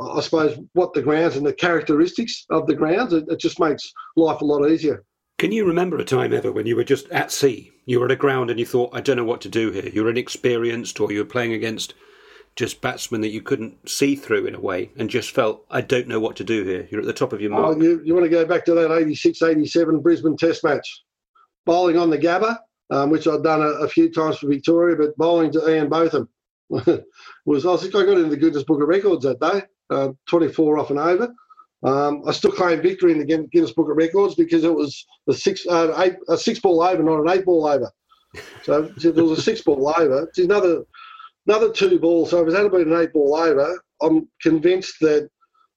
[SPEAKER 6] I suppose what the grounds and the characteristics of the grounds, it, it just makes life a lot easier.
[SPEAKER 2] Can you remember a time ever when you were just at sea? You were at a ground and you thought, I don't know what to do here. You're inexperienced or you were playing against just batsmen that you couldn't see through in a way and just felt, I don't know what to do here. You're at the top of your mark.
[SPEAKER 6] Oh, you, you want to go back to that 86 87 Brisbane Test match? Bowling on the Gabba, um, which I'd done a, a, few times for Victoria, but bowling to Ian Botham was, I think I got into the Guinness Book of Records that day, uh, 24 off and over. Um, I still claim victory in the Guinness Book of Records because it was a six, uh, eight, a six ball over, not an eight ball over. So if it was a six ball over, it's another another two balls. So if it had been an eight ball over, I'm convinced that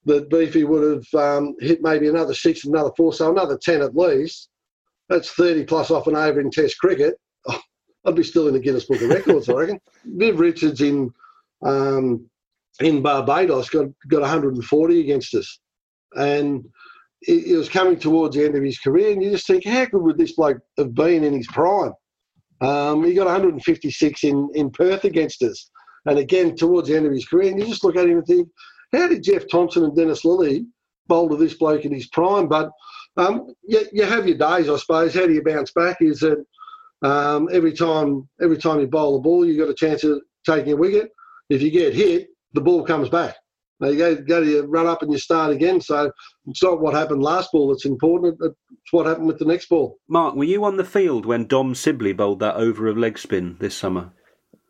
[SPEAKER 6] that Beefy would have um, hit maybe another six, another four, so another ten at least. That's 30 plus off and over in Test cricket. Oh, I'd be still in the Guinness Book of Records, I reckon. Viv Richards in um, in Barbados got got 140 against us and it was coming towards the end of his career, and you just think, how good would this bloke have been in his prime? Um, he got 156 in, in Perth against us, and again towards the end of his career, and you just look at him and think, how did Jeff Thomson and Dennis Lillee bowl to this bloke in his prime? But um, you, you have your days, I suppose. How do you bounce back? Is that um, every time every time you bowl a ball, you've got a chance of taking a wicket. If you get hit, the ball comes back. Now you go, go to your run up and you start again. So it's not what happened last ball that's important. It's what happened with the next ball.
[SPEAKER 2] Mark, were you on the field when Dom Sibley bowled that over of leg spin this summer?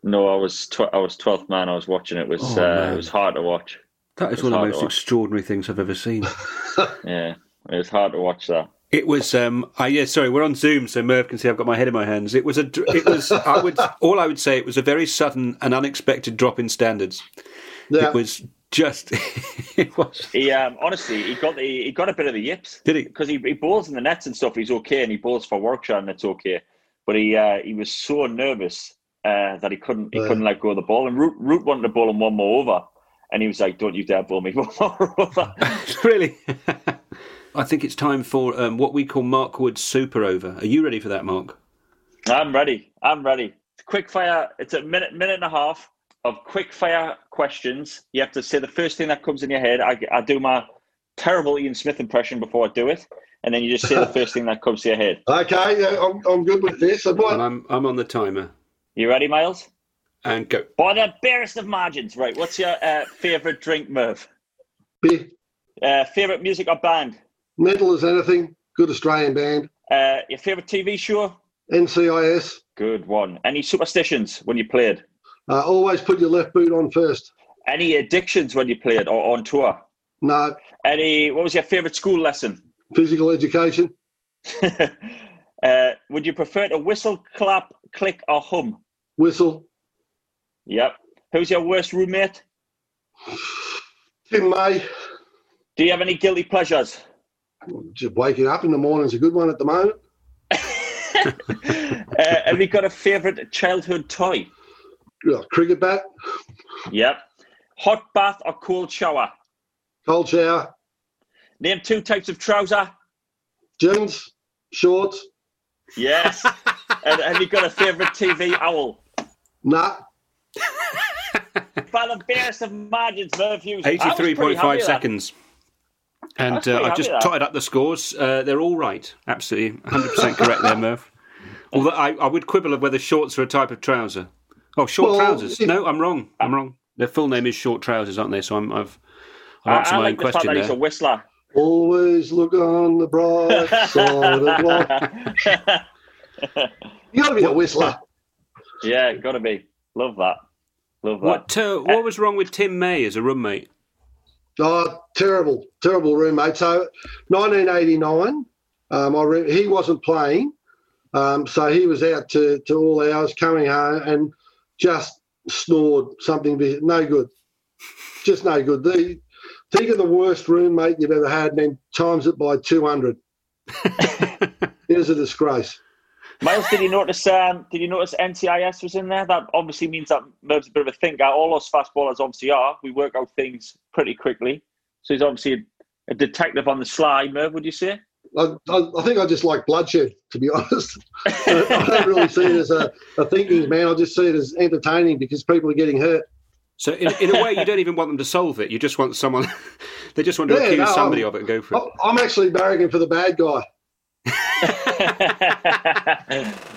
[SPEAKER 3] No, I was tw- I was twelfth man. I was watching it. it was oh, uh, it was hard to watch.
[SPEAKER 2] That is one of the most extraordinary things I've ever seen.
[SPEAKER 3] yeah, it was hard to watch that.
[SPEAKER 2] It was. Um, I, yeah, sorry, we're on Zoom, so Merv can see I've got my head in my hands. It was a. It was. I would. All I would say, it was a very sudden and unexpected drop in standards. Yeah. It was just it was.
[SPEAKER 3] He um, honestly, he got the, he got a bit of the yips.
[SPEAKER 2] Did he?
[SPEAKER 3] Because he, he bowls in the nets and stuff. He's okay, and he bowls for Warwickshire, and it's okay. But he uh, he was so nervous uh, that he couldn't he yeah. couldn't let go of the ball. And Root, Root wanted to bowl him one more over, and he was like, "Don't you dare bowl me one more over."
[SPEAKER 2] really. I think it's time for um, what we call Mark Wood's super over. Are you ready for that, Mark?
[SPEAKER 3] I'm ready. I'm ready. Quick fire. It's a minute, minute and a half of quick fire questions. You have to say the first thing that comes in your head. I, I do my terrible Ian Smith impression before I do it, and then you just say the first thing that comes to your head.
[SPEAKER 6] Okay, I'm, I'm good with this.
[SPEAKER 2] And I'm, I'm on the timer.
[SPEAKER 3] You ready, Miles?
[SPEAKER 2] And go.
[SPEAKER 3] By the barest of margins, right? What's your uh, favourite drink, Merv?
[SPEAKER 6] Beer.
[SPEAKER 3] Uh, favourite music or band?
[SPEAKER 6] Mental As Anything. Good Australian band.
[SPEAKER 3] Uh, your favourite TV show?
[SPEAKER 6] NCIS.
[SPEAKER 3] Good one. Any superstitions when you played?
[SPEAKER 6] Uh, always put your left boot on first.
[SPEAKER 3] Any addictions when you played or on tour?
[SPEAKER 6] No.
[SPEAKER 3] Any? What was your favourite school lesson?
[SPEAKER 6] Physical education.
[SPEAKER 3] uh, would you prefer to whistle, clap, click, or hum?
[SPEAKER 6] Whistle.
[SPEAKER 3] Yep. Who's your worst roommate?
[SPEAKER 6] Tim May.
[SPEAKER 3] Do you have any guilty pleasures?
[SPEAKER 6] Just waking up in the morning is a good one at the moment.
[SPEAKER 3] uh, have you got a favourite childhood toy?
[SPEAKER 6] Cricket bat.
[SPEAKER 3] Yep. Hot bath or cold shower?
[SPEAKER 6] Cold shower.
[SPEAKER 3] Name two types of trouser.
[SPEAKER 6] Jeans, shorts.
[SPEAKER 3] Yes. and have you got a favourite TV owl?
[SPEAKER 6] Nah.
[SPEAKER 3] By the barest of margins, Merv Hughes.
[SPEAKER 2] 83.5 seconds. And uh, I've just tied up the scores. Uh, they're all right. Absolutely. 100% correct there, Merv. Although I, I would quibble of whether shorts are a type of trouser. Oh, short well, trousers. If, no, I'm wrong. I'm wrong. Their full name is short trousers, aren't they? So I'm, I've, I've answered
[SPEAKER 3] I, I
[SPEAKER 2] my
[SPEAKER 3] like
[SPEAKER 2] own question
[SPEAKER 3] fact
[SPEAKER 2] there.
[SPEAKER 3] He's a whistler.
[SPEAKER 6] Always look on the bright side of life. You got to be a whistler.
[SPEAKER 3] Yeah, got to be. Love that. Love that.
[SPEAKER 2] What uh, what was wrong with Tim May as a roommate?
[SPEAKER 6] Oh, terrible, terrible roommate. So, 1989, um, I re- he wasn't playing, um, so he was out to, to all hours, coming home and just snored something. No good, just no good. The, think of the worst roommate you've ever had, and then times it by 200. it was a disgrace.
[SPEAKER 3] Miles, did you notice? Um, did you notice NCIS was in there? That obviously means that Merv's a bit of a thinker. All us fast ballers obviously are. We work out things pretty quickly. So he's obviously a, a detective on the sly. Merv, would you say?
[SPEAKER 6] I, I, I think I just like bloodshed, to be honest. I don't really see it as a, a thinking man. I just see it as entertaining because people are getting hurt.
[SPEAKER 2] So in, in a way, you don't even want them to solve it. You just want someone. they just want to
[SPEAKER 6] Yeah,
[SPEAKER 2] accuse
[SPEAKER 6] no,
[SPEAKER 2] somebody
[SPEAKER 6] I'm-
[SPEAKER 2] of it and go for it.
[SPEAKER 6] I- I'm actually barracking for the bad guy.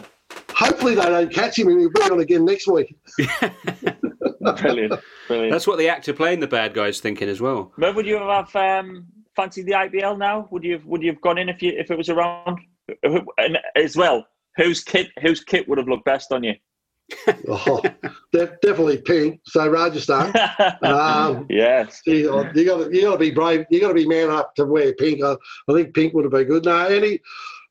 [SPEAKER 6] Hopefully they don't catch him and he'll be on again next week.
[SPEAKER 3] brilliant, brilliant.
[SPEAKER 2] That's what the actor playing the bad guy is thinking as well.
[SPEAKER 3] Merv, would you have um, fancied the IPL now? Would you have, would you have gone in if you if it was around? And as well, whose kit whose kit would have looked best on you?
[SPEAKER 6] Oh, de- definitely pink. So Rajasthan. Um,
[SPEAKER 3] yes.
[SPEAKER 6] You got you got to be brave. You got to be man up to wear pink. I, I think pink would have been good. No, any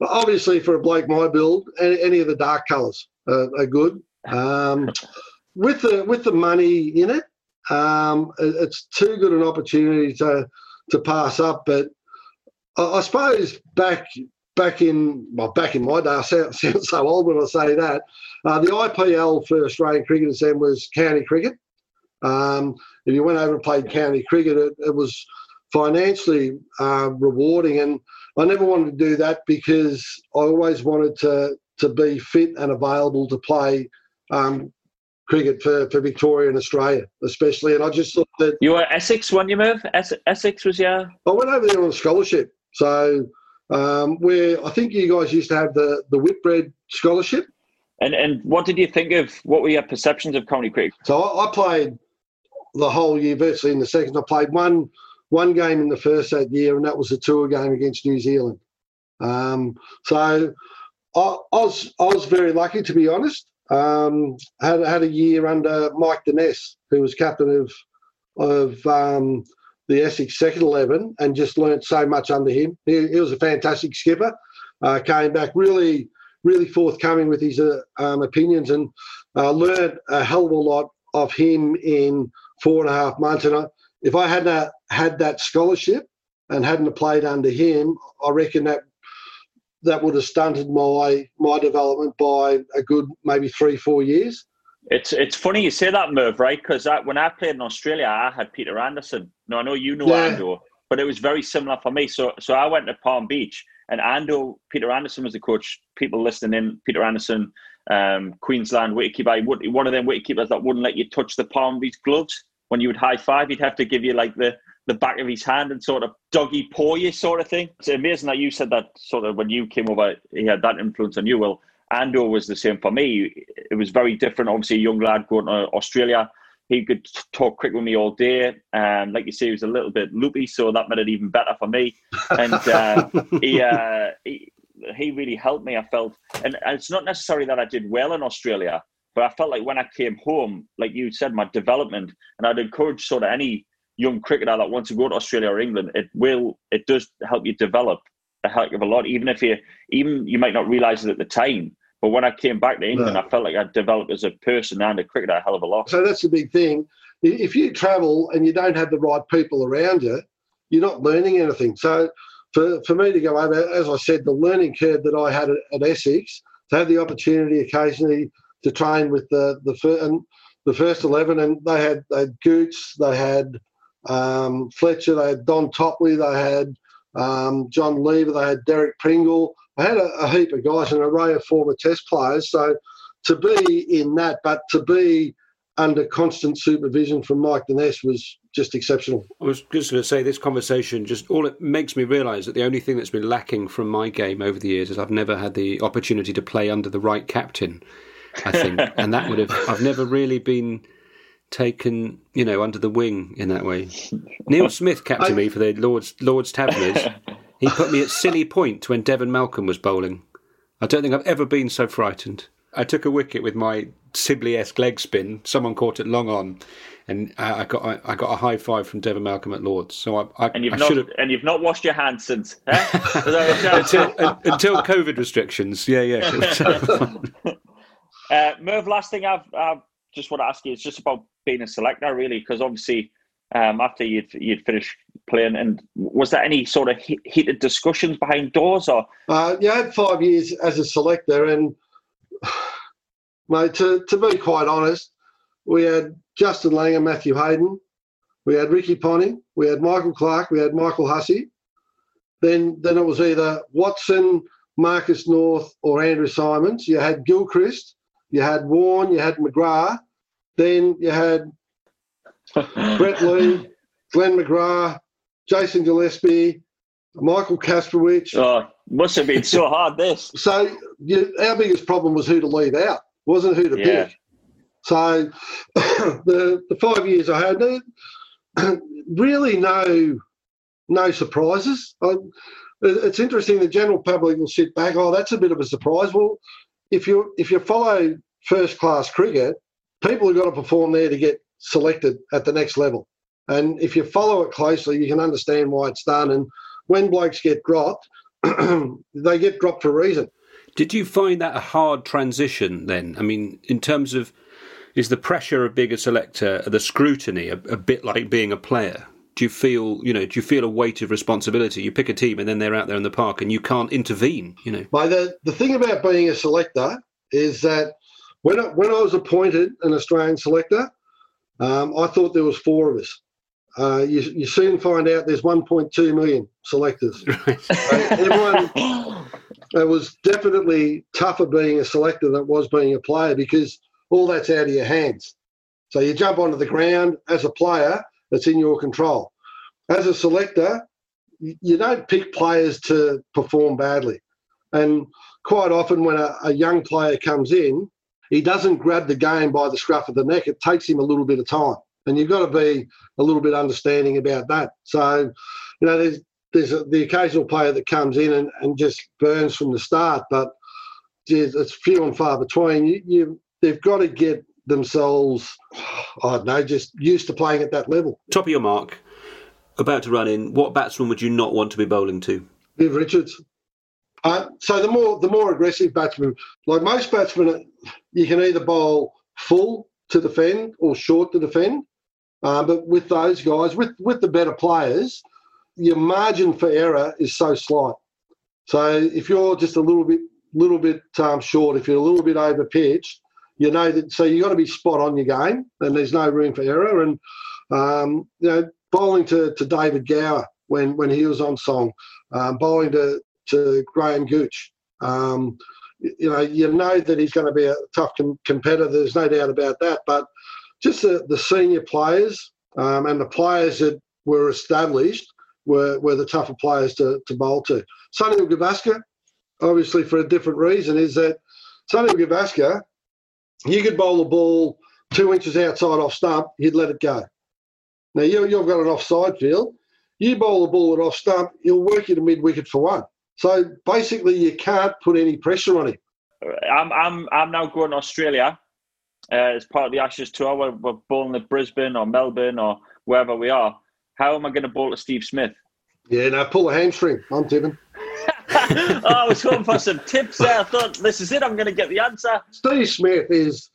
[SPEAKER 6] obviously for a bloke my build, any, any of the dark colours are, are good. Um, with the with the money in it, um, it- it's too good an opportunity to to pass up. But I, I suppose back back in well back in my day, I sound, sound so old when I say that. Uh, the IPL for Australian cricketers then was county cricket. Um, if you went over and played county cricket, it, it was financially uh, rewarding, and I never wanted to do that because I always wanted to to be fit and available to play um, cricket for, for Victoria and Australia, especially. And I just thought that
[SPEAKER 3] You were Essex, weren't you, Merv? Es- Essex was your.
[SPEAKER 6] I went over there on a scholarship. So um, where I think you guys used to have the the Whitbread scholarship.
[SPEAKER 3] And and what did you think of? What were your perceptions of county cricket?
[SPEAKER 6] So I, I played the whole year virtually in the second. I played one one game in the first that year, and that was a tour game against New Zealand. Um, so I, I was I was very lucky to be honest. Um, had had a year under Mike Dines, who was captain of of um, the Essex second eleven, and just learnt so much under him. He, he was a fantastic skipper. Uh, came back really really forthcoming with his uh, um, opinions and uh, learned a hell of a lot of him in four and a half months. And I, if I hadn't had that scholarship and hadn't played under him, I reckon that that would have stunted my my development by a good maybe three four years.
[SPEAKER 3] It's it's funny you say that, Merv, right? Because when I played in Australia, I had Peter Anderson. Now I know you know
[SPEAKER 6] Yeah.
[SPEAKER 3] Ando, but it was very similar for me. So so I went to Palm Beach, and Ando, Peter Anderson was the coach. People listening in, Peter Anderson, um, Queensland wicketkeeper. One of them wicketkeepers that wouldn't let you touch the palm of his gloves when you would high five. He'd have to give you like the the back of his hand and sort of doggy paw you sort of thing. It's amazing that you said that sort of when you came over, he had that influence on you. Well, Ando was the same for me. It was very different. Obviously, a young lad going to Australia. He could talk quick with me all day. Um, like you say, he was a little bit loopy, so that made it even better for me. And uh, he, uh, he he really helped me. I felt, and it's not necessarily that I did well in Australia, but I felt like when I came home, like you said, my development, and I'd encourage sort of any young cricketer that wants to go to Australia or England, it will, it does help you develop a heck of a lot, even if you, even you might not realise it at the time. But when I came back to England,
[SPEAKER 6] No.
[SPEAKER 3] I felt like I developed as a person and a cricketer a hell of a lot.
[SPEAKER 6] So that's the big thing. If you travel and you don't have the right people around you, you're not learning anything. So for, for me to go over, as I said, the learning curve that I had at, at Essex, to have the opportunity occasionally to train with the the, fir- and the first eleven, and they had they had Gooch, they had um, Fletcher, they had Don Topley, they had um, John Lever, they had Derek Pringle. I had a, a heap of guys, an array of former Test players. So to be in that, but to be under constant supervision from Mike Dines was just exceptional.
[SPEAKER 2] I was just going to say this conversation just all it makes me realise that the only thing that's been lacking from my game over the years is I've never had the opportunity to play under the right captain. I think, and that would have I've never really been taken, you know, under the wing in that way. Neil Smith captained me for the Lords Lords Taverners. he put me at silly point when Devon Malcolm was bowling. I don't think I've ever been so frightened. I took a wicket with my Sibley-esque leg spin. Someone caught it long on, and I got I, I got a high five from Devon Malcolm at Lords. So I, I
[SPEAKER 3] And you've
[SPEAKER 2] I
[SPEAKER 3] not and you've not washed your hands since. Eh? Is that what you're
[SPEAKER 2] until, un- until COVID restrictions. Yeah, yeah.
[SPEAKER 3] Uh, Merv, last thing I've, i just want to ask you is just about being a selector, really, because obviously um, after you'd you'd finished playing, and was there any sort of heated discussions behind doors, or?
[SPEAKER 6] Uh, you had five years as a selector, and mate, to, to be quite honest, we had Justin Langer and Matthew Hayden, we had Ricky Ponting, we had Michael Clarke, we had Michael Hussey. Then then it was either Watson, Marcus North, or Andrew Symonds. You had Gilchrist, you had Warne, you had McGrath. Then you had Brett Lee, Glenn McGrath, Jason Gillespie, Michael Kasprowicz.
[SPEAKER 3] Oh, must have been so hard. This.
[SPEAKER 6] So you, our biggest problem was who to leave out, wasn't who to
[SPEAKER 3] Yeah.
[SPEAKER 6] pick. So the the five years I had, no- really no no surprises. I, it's interesting. The general public will sit back. Oh, that's a bit of a surprise. Well, if you if you follow first class cricket, people have got to perform there to get selected at the next level. And if you follow it closely, you can understand why it's done. And when blokes get dropped, they get dropped for a reason.
[SPEAKER 2] Did you find that a hard transition then? I mean, in terms of is the pressure of being a selector, the scrutiny, a, a bit like being a player? Do you feel, you know, do you feel a weight of responsibility? You pick a team and then they're out there in the park and you can't intervene, you know?
[SPEAKER 6] But the, the thing about being a selector is that when I, when I was appointed an Australian selector, um, I thought there was four of us. Uh, you, you soon find out there's 1.2 million selectors. So everyone, it was definitely tougher being a selector than it was being a player because all that's out of your hands. So you jump onto the ground as a player, it's in your control. As a selector, you you don't pick players to perform badly. And quite often, when a, a young player comes in, he doesn't grab the game by the scruff of the neck. It takes him a little bit of time. And you've got to be a little bit understanding about that. So, you know, there's there's the occasional player that comes in and, and just burns from the start, but geez, it's few and far between. You, you they've got to get themselves, I don't know, just used to playing at that level.
[SPEAKER 2] Top of your mark, about to run in, what batsman would you not want to be bowling to?
[SPEAKER 6] Viv Richards. Uh, so the more the more aggressive batsmen, like most batsmen, you can either bowl full to defend or short to defend. Uh, but with those guys, with with the better players, your margin for error is so slight. So if you're just a little bit little bit um, short, if you're a little bit over pitched, you know that. So you've got to be spot on your game, and there's no room for error. And um, you know, bowling to, to David Gower when when he was on song, um, bowling to to Graham Gooch. Um, you know, you know that he's going to be a tough com- competitor. There's no doubt about that. But just the, the senior players um, and the players that were established were, were the tougher players to, to bowl to. Sunny Gavaskar, obviously for a different reason, is that Sunny Gavaskar, you could bowl the ball two inches outside off stump, he'd let it go. Now you, you've got an offside field. You bowl the ball at off stump, he'll work you to mid wicket for one. So basically, you can't put any pressure on him.
[SPEAKER 3] I'm I'm I'm now going to Australia uh, as part of the Ashes tour. We're, we're bowling at Brisbane or Melbourne or wherever we are. How am I going to bowl to Steve Smith?
[SPEAKER 6] Yeah, now pull a hamstring. I'm tipping.
[SPEAKER 3] oh, I was hoping for some tips there. I thought this is it. I'm going to get the answer.
[SPEAKER 6] Steve Smith is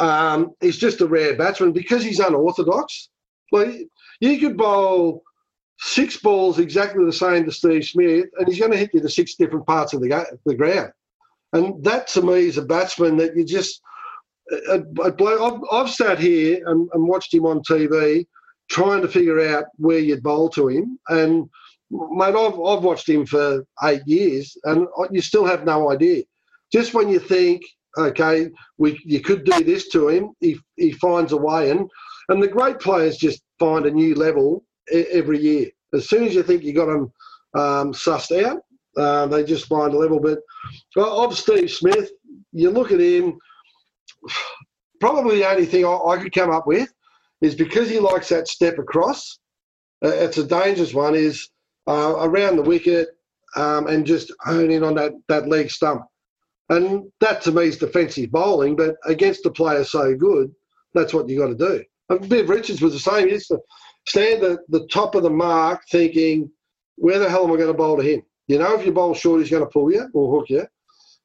[SPEAKER 6] um, he's just a rare batsman because he's unorthodox. Like you could bowl six balls exactly the same to Steve Smith, and he's going to hit you to six different parts of the ga- the ground. And that to me is a batsman that you just. Uh, a, a I've, I've sat here and, and watched him on TV, trying to figure out where you'd bowl to him, and mate, I've, I've watched him for eight years, and you still have no idea. Just when you think, okay, we you could do this to him, he, he finds a way, and and the great players just find a new level every year. As soon as you think you got them um, sussed out, uh, they just find a level. But uh, of Steve Smith, you look at him. Probably the only thing I, I could come up with is because he likes that step across. Uh, it's a dangerous one. Is uh, around the wicket um, and just hone in on that that leg stump. And that to me is defensive bowling, but against a player so good, that's what you got to do. And Viv Richards was the same. He used to stand at the top of the mark thinking, where the hell am I going to bowl to him? You know, if you bowl short, he's going to pull you or hook you.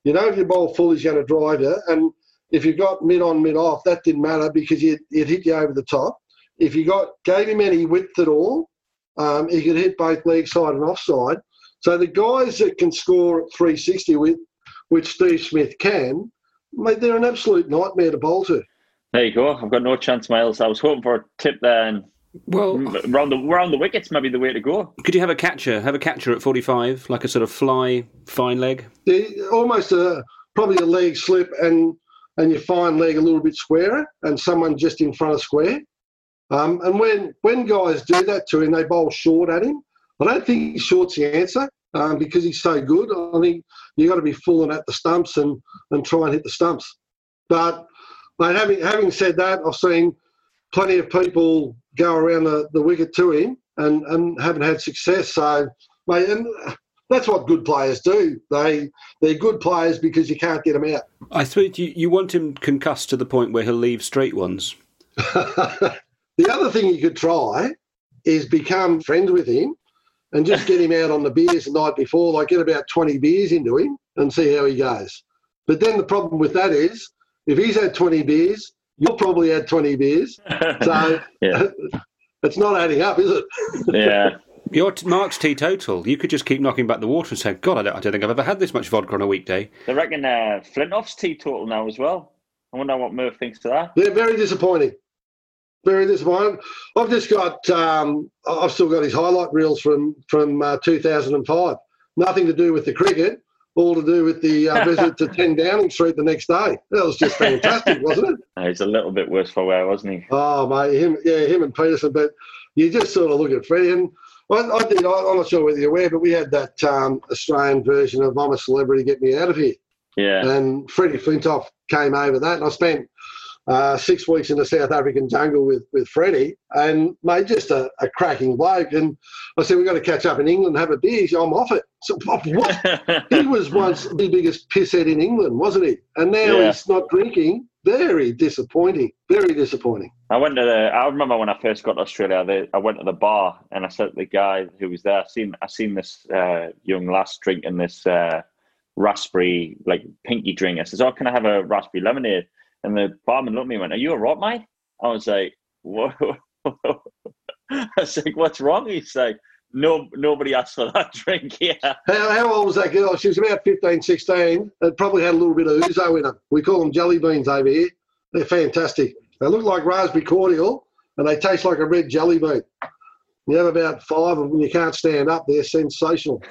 [SPEAKER 6] You know, if you bowl full, he's going to drive you. And if you got mid on, mid off, that didn't matter because it hit you over the top. If you got gave him any width at all, um, he could hit both leg side and offside. So the guys that can score at 360 with, which Steve Smith can, mate, they're an absolute nightmare to bowl to.
[SPEAKER 3] There you go. I've got no chance, Miles. I was hoping for a tip there, and
[SPEAKER 2] well,
[SPEAKER 3] round the round the wickets, maybe the way to go.
[SPEAKER 2] Could you have a catcher? Have a catcher at forty-five, like a sort of fly fine leg.
[SPEAKER 6] almost a probably a leg slip and and your fine leg a little bit squarer, and someone just in front of square. Um, and when when guys do that to him, they bowl short at him. I don't think short's the answer um, because he's so good. I think you've got to be fooling at the stumps and and try and hit the stumps. But Mate, having having said that, I've seen plenty of people go around the, the wicket to him and, and haven't had success. So, mate, and that's what good players do. They they're good players because you can't get them out.
[SPEAKER 2] I thought you, you want him concussed to the point where he'll leave straight ones.
[SPEAKER 6] the other thing you could try is become friends with him and just get him out on the beers the night before, like get about 20 beers into him and see how he goes. But then the problem with that is if he's had 20 beers, you'll probably had 20 beers. So it's not adding up, is it?
[SPEAKER 3] yeah.
[SPEAKER 2] Your Mark's teetotal. You could just keep knocking back the water and say, God, I don't, I don't think I've ever had this much vodka on a weekday.
[SPEAKER 3] I reckon uh, Flintoff's teetotal now as well. I wonder what Merv thinks to that.
[SPEAKER 6] Yeah, very disappointing. Very disappointing. I've just got, um, I've still got his highlight reels from from uh, 2005. Nothing to do with the cricket, all to do with the uh, visit to 10 Downing Street the next day. That was just fantastic, wasn't it?
[SPEAKER 3] He's a little bit worse for wear, wasn't he?
[SPEAKER 6] Oh, mate, him, yeah, him and Pietersen. But you just sort of look at Freddie, and I, I did. I, am not sure whether you're aware, but we had that um, Australian version of "I'm a Celebrity, Get Me Out of Here."
[SPEAKER 3] Yeah.
[SPEAKER 6] And Freddie Flintoff came over that, and I spent uh, six weeks in the South African jungle with with Freddie, and made just a, a, cracking bloke. And I said, "We've got to catch up in England and have a beer." Said, I'm off it. So, what? he was once the biggest pisshead in England, wasn't he? And now yeah. he's not drinking. Very disappointing. Very disappointing.
[SPEAKER 3] I went to the. I remember when I first got to Australia. They, I went to the bar and I said to the guy who was there, "I seen, I seen this uh, young lass drinking this uh, raspberry like pinky drink." I says, "Oh, can I have a raspberry lemonade?" And the barman looked at me and went, Are you a rot, mate? I was like, Whoa. I was like, What's wrong? He's like, no, nobody asked for that drink here. How,
[SPEAKER 6] how, old was that girl? She was about 15, 16. It probably had a little bit of ouzo in them. We call them jelly beans over here. They're fantastic. They look like raspberry cordial and they taste like a red jelly bean. You have about five of them. You can't stand up. They're sensational.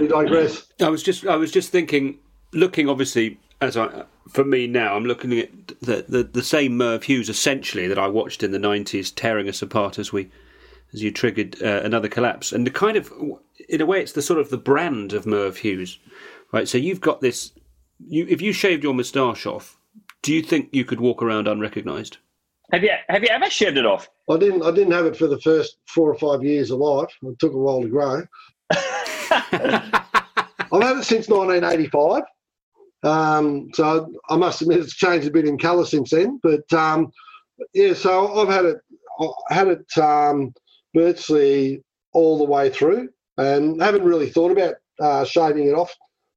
[SPEAKER 6] we digress.
[SPEAKER 2] I was just, I was just thinking, looking obviously as I for me now, I'm looking at the, the, the same Merv Hughes essentially that I watched in the '90s, tearing us apart as we as you triggered uh, another collapse, and the kind of in a way, it's the sort of the brand of Merv Hughes, right? So you've got this. You if you shaved your moustache off, do you think you could walk around unrecognised?
[SPEAKER 3] Have you have you ever shaved it off?
[SPEAKER 6] I didn't. I didn't have it for the first four or five years of life. It took a while to grow. I've had it since 1985. Um, so I must admit it's changed a bit in colour since then. But um, yeah, so I've had it had it um, virtually all the way through, and haven't really thought about uh, shaving it off,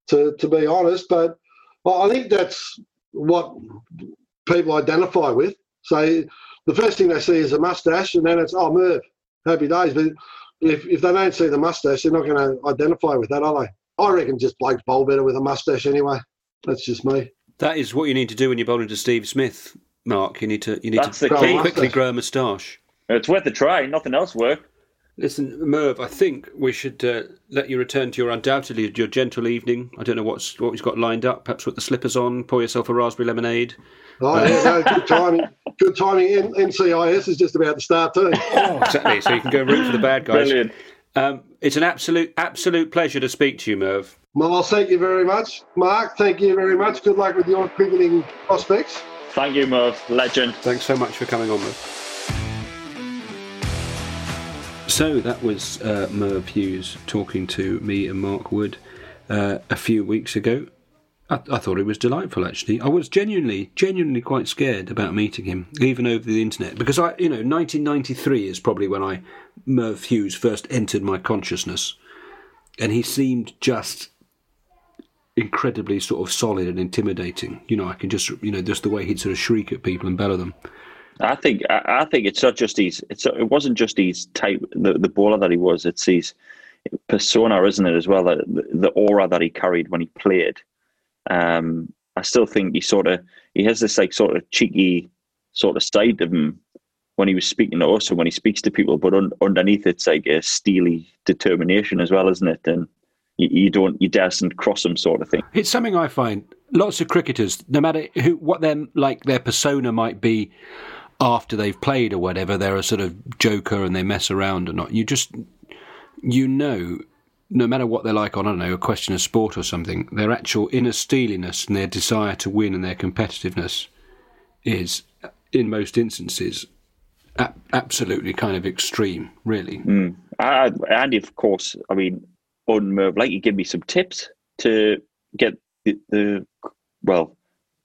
[SPEAKER 6] to to be honest. But I think that's what people identify with. So the first thing they see is a mustache, and then it's oh Merv, happy days. But if if they don't see the mustache, they're not going to identify with that, are they? I reckon just blokes bowl better with a mustache anyway. That's just me.
[SPEAKER 2] That is what you need to do when you're bowling to Steve Smith, Mark. You need to you need
[SPEAKER 3] That's
[SPEAKER 2] to quickly grow a moustache.
[SPEAKER 3] It's worth a try. Nothing else work.
[SPEAKER 2] Listen, Merv, I think we should uh, let you return to your undoubtedly your gentle evening. I don't know what's what we've got lined up. Perhaps put the slippers on, pour yourself a raspberry lemonade.
[SPEAKER 6] Oh, yeah, no, good timing. Good timing. NCIS is just about to start too.
[SPEAKER 2] Oh, exactly. So you can go root for the bad guys.
[SPEAKER 3] Brilliant.
[SPEAKER 2] Um, it's an absolute absolute pleasure to speak to you, Merv.
[SPEAKER 6] Well, thank you very much, Mark. Thank you very much. Good luck with your cricketing prospects.
[SPEAKER 3] Thank you, Merv. Legend.
[SPEAKER 2] Thanks so much for coming on, Merv. So that was uh, Merv Hughes talking to me and Mark Wood uh, a few weeks ago. I, I thought it was delightful. Actually, I was genuinely, genuinely quite scared about meeting him, even over the internet, because I, you know, 1993 is probably when I Merv Hughes first entered my consciousness, and he seemed just incredibly sort of solid and intimidating. You know, I can just, you know, just the way he'd sort of shriek at people and bellow them.
[SPEAKER 3] I think I think it's not just his. It's it wasn't just his type, the the bowler that he was. It's his persona, isn't it? As well, the, the aura that he carried when he played. Um, I still think he sort of he has this like sort of cheeky sort of side of him when he was speaking to us and when he speaks to people. But un, underneath, it's like a steely determination as well, isn't it? And you, you don't you daren't cross them sort of thing.
[SPEAKER 2] It's something I find lots of cricketers, no matter who what their like their persona might be after they've played or whatever, they're a sort of joker and they mess around or not. You just you know, no matter what they're like on I don't know a question of sport or something, their actual inner steeliness and their desire to win and their competitiveness is, in most instances, a- absolutely kind of extreme. Really.
[SPEAKER 3] Mm. I, and of course, I mean, on Merv, uh, like you give me some tips to get the, the well,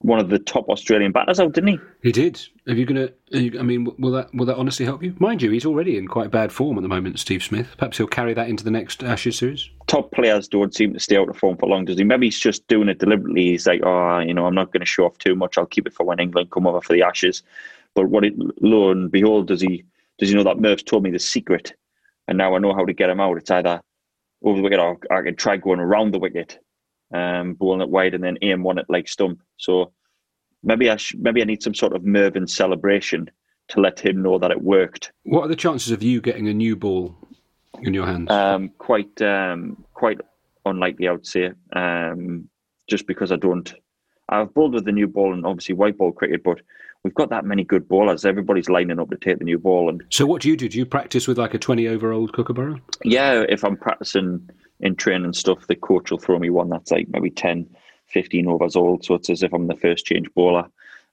[SPEAKER 3] one of the top Australian batters out, didn't he?
[SPEAKER 2] He did. Are you going to? I mean, will that will that honestly help you? Mind you, he's already in quite bad form at the moment, Steve Smith. Perhaps he'll carry that into the next Ashes series.
[SPEAKER 3] Top players don't seem to stay out of form for long, does he? Maybe he's just doing it deliberately. He's like, oh, you know, I'm not going to show off too much. I'll keep it for when England come over for the Ashes. But what it, lo and behold, does he does he know that Merv's told me the secret, and now I know how to get him out. It's either over the wicket or I could try going around the wicket, um, bowling it wide and then aim one at leg stump. So maybe I sh- maybe I need some sort of Mervyn celebration to let him know that it worked.
[SPEAKER 2] What are the chances of you getting a new ball in your hands?
[SPEAKER 3] Um, quite um, quite unlikely, I would say. Um, just because I don't, I've bowled with the new ball and obviously white ball cricket, but we've got that many good bowlers. Everybody's lining up to take the new ball, and
[SPEAKER 2] so what do you do? Do you practice with like a twenty over old Kookaburra?
[SPEAKER 3] yeah, if I'm practicing in training stuff, the coach will throw me one that's like maybe 10, 15 overs old. So it's as if I'm the first change bowler.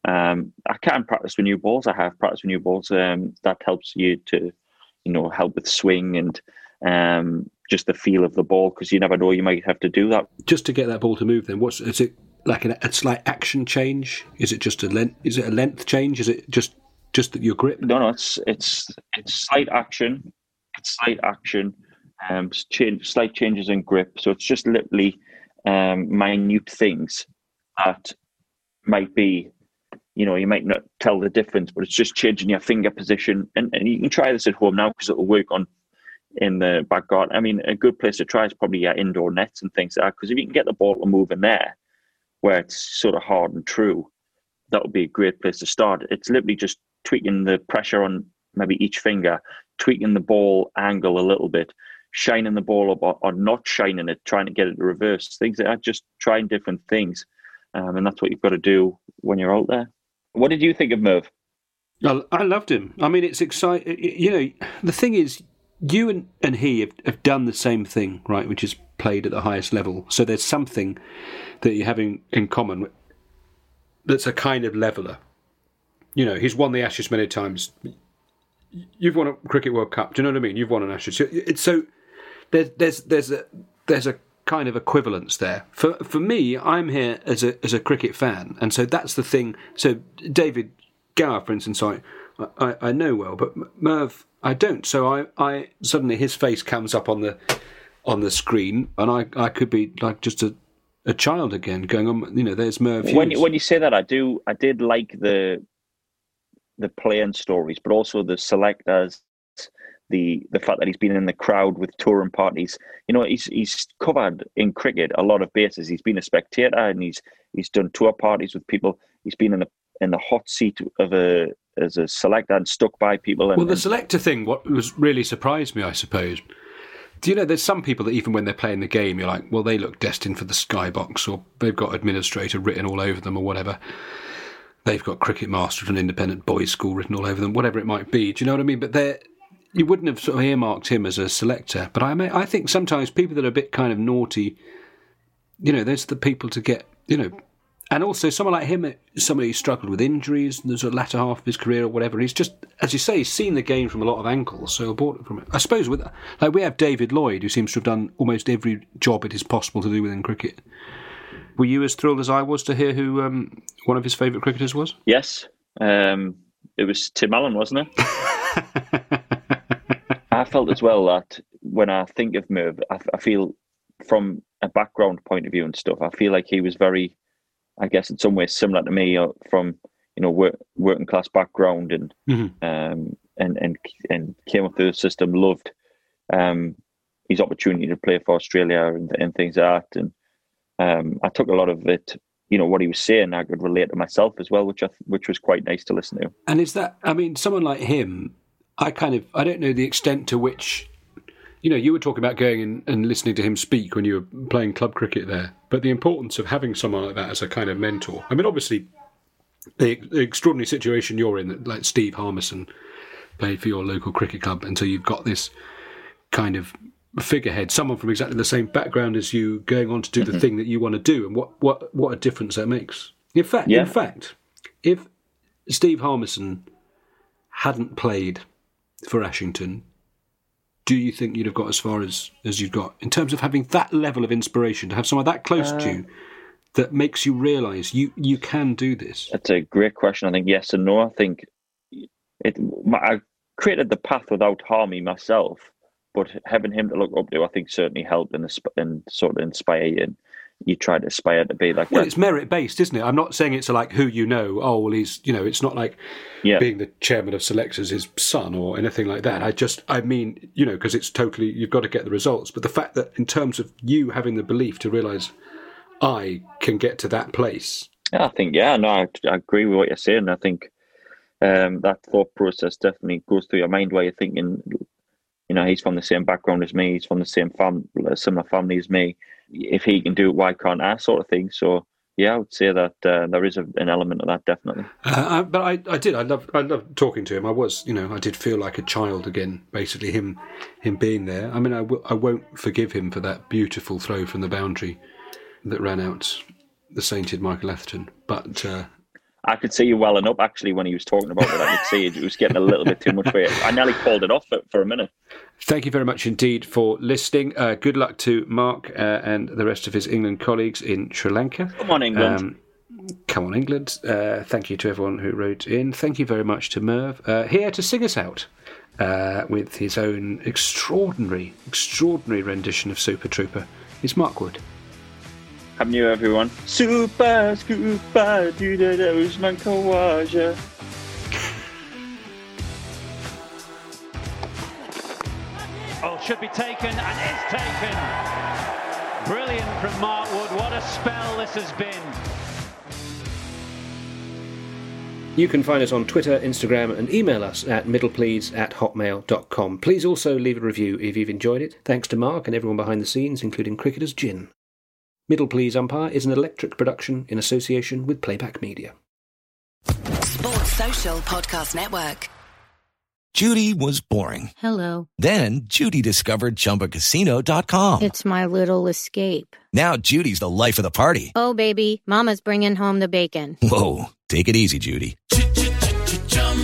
[SPEAKER 3] Um, I can practice with new balls. I have practiced with new balls. Um, that helps you to, you know, help with swing and um, just the feel of the ball because you never know you might have to do that.
[SPEAKER 2] Just to get that ball to move, then what's is it like a, slight action change? Is it just a length? Is it a length change? Is it just just your grip?
[SPEAKER 3] No, no, it's it's it's slight action, it's slight action, um, change, slight changes in grip. So it's just literally um, minute things that might be, you know, you might not tell the difference, but it's just changing your finger position. And, and you can try this at home now because it'll work on in the back garden. I mean, a good place to try is probably your indoor nets and things like that. Because if you can get the ball to move in there, where it's sort of hard and true, that would be a great place to start. It's literally just tweaking the pressure on maybe each finger, tweaking the ball angle a little bit, shining the ball up or, or not shining it, trying to get it to reverse. Things that, just trying different things. Um, and that's what you've got to do when you're out there. What did you think of Merv?
[SPEAKER 2] I loved him. I mean, it's exciting. You know, the thing is, you and, and he have, have done the same thing, right? Which is played at the highest level. So there's something that you're having in common that's a kind of leveler. You know, he's won the Ashes many times. You've won a Cricket World Cup. Do you know what I mean? You've won an Ashes. So, it's so there's there's there's a there's a kind of equivalence there. For for me, I'm here as a as a cricket fan, and so that's the thing. So David Gower, for instance, I I, I know well, but Merv I don't. So I I suddenly his face comes up on the on the screen, and I I could be like just a a child again, going on. You know, there's Merv.
[SPEAKER 3] When
[SPEAKER 2] Hughes.
[SPEAKER 3] you, when you say that, I do I did like the the playing stories, but also the selectors, the the fact that he's been in the crowd with touring parties. You know, he's he's covered in cricket a lot of bases. He's been a spectator and he's he's done tour parties with people. He's been in the in the hot seat of a as a selector and stuck by people. And,
[SPEAKER 2] Well, the selector thing, what was really surprised me, I suppose. Do you know there's some people that even when they're playing the game, you're like, well, they look destined for the skybox, or they've got administrator written all over them, or whatever. They've got cricket master at an independent boys' school written all over them, whatever it might be. Do you know what I mean? But they're you wouldn't have sort of earmarked him as a selector. But I may, I think sometimes people that are a bit kind of naughty, you know, there's the people to get, you know, and also someone like him, somebody who struggled with injuries, and there's a latter half of his career or whatever. He's just, as you say, he's seen the game from a lot of angles, so bought it from it. I suppose with like we have David Lloyd, who seems to have done almost every job it is possible to do within cricket. Were you as thrilled as I was to hear who um, one of his favourite cricketers was?
[SPEAKER 3] Yes, um, it was Tim Allen, wasn't it? I felt as well that when I think of Merv, I, I feel from a background point of view and stuff, I feel like he was very, I guess, in some ways similar to me uh, from you know work, working class background and
[SPEAKER 2] Mhm.
[SPEAKER 3] um, and and and came up through the system. Loved um, his opportunity to play for Australia and, and things like that. And um, I took a lot of it. You know what he was saying, I could relate to myself as well, which I th- which was quite nice to listen to.
[SPEAKER 2] And is that? I mean, someone like him, I kind of, I don't know the extent to which, you know, you were talking about going and, and listening to him speak when you were playing club cricket there, but the importance of having someone like that as a kind of mentor. I mean, obviously, the, the extraordinary situation you're in, that like Steve Harmison played for your local cricket club, and so you've got this kind of figurehead, someone from exactly the same background as you, going on to do the
[SPEAKER 3] Mhm.
[SPEAKER 2] thing that you want to do, and what what what a difference that makes. In fact,
[SPEAKER 3] Yeah.
[SPEAKER 2] in fact, if Steve Harmison hadn't played for Ashington, do you think you'd have got as far as as you've got in terms of having that level of inspiration to have someone that close to
[SPEAKER 3] Uh,
[SPEAKER 2] you that makes you realise you you can do this?
[SPEAKER 3] That's a great question. I think yes and no. I think it. my- I created the path without harming myself, but having him to look up to, I think certainly helped and, and sort of inspire you. And you try to aspire to be like
[SPEAKER 2] Well,
[SPEAKER 3] that.
[SPEAKER 2] it's merit based, isn't it? I'm not saying it's like who you know. Oh, well, he's you know. It's not like
[SPEAKER 3] Yeah.
[SPEAKER 2] being the chairman of selectors his son or anything like that. I just, I mean, you know, because it's totally you've got to get the results. But the fact that in terms of you having the belief to realise I can get to that place.
[SPEAKER 3] Yeah, I think yeah, no, I, I agree with what you're saying. I think um, that thought process definitely goes through your mind while you're thinking, you know, he's from the same background as me, he's from the same fam, similar family as me. If he can do it, why can't I? Sort of thing. So yeah, I would say that uh, there is a, an element of that definitely.
[SPEAKER 2] Uh, I, but I, I did. I love, I love talking to him. I was, you know, I did feel like a child again. Basically, him, him being there. I mean, I, w- I won't forgive him for that beautiful throw from the boundary that ran out the sainted Michael Atherton. But uh,
[SPEAKER 3] I could see you welling up actually when he was talking about it. I could see it, was getting a little bit too much for you. I nearly called it off for, for a minute.
[SPEAKER 2] Thank you very much indeed for listening. Uh, good luck to Mark uh, and the rest of his England colleagues in Sri Lanka.
[SPEAKER 3] Come on, England.
[SPEAKER 2] Um, come on, England. Uh, thank you to everyone who wrote in. Thank you very much to Merv, uh, here to sing us out uh, with his own extraordinary, extraordinary rendition of Super Trooper. It's Mark Wood.
[SPEAKER 3] Happy New Year, everyone. Super Scooper, do the Usman Khawaja.
[SPEAKER 8] Oh, should be taken and is taken. Brilliant from Mark Wood. What a spell this has been.
[SPEAKER 4] You can find us on Twitter, Instagram, and email us at middleplease at hotmail.com. Please also leave a review if you've enjoyed it. Thanks to Mark and everyone behind the scenes, including Cricketers Gin. Middle Please Umpire is an electric production in association with Playback Media.
[SPEAKER 9] Sports Social Podcast Network.
[SPEAKER 10] Judy was boring.
[SPEAKER 11] Hello.
[SPEAKER 10] Then Judy discovered ChumbaCasino.com.
[SPEAKER 11] It's my little escape.
[SPEAKER 10] Now Judy's the life of the party.
[SPEAKER 11] Oh, baby, Mama's bringing home the bacon.
[SPEAKER 10] Whoa, take it easy, Judy.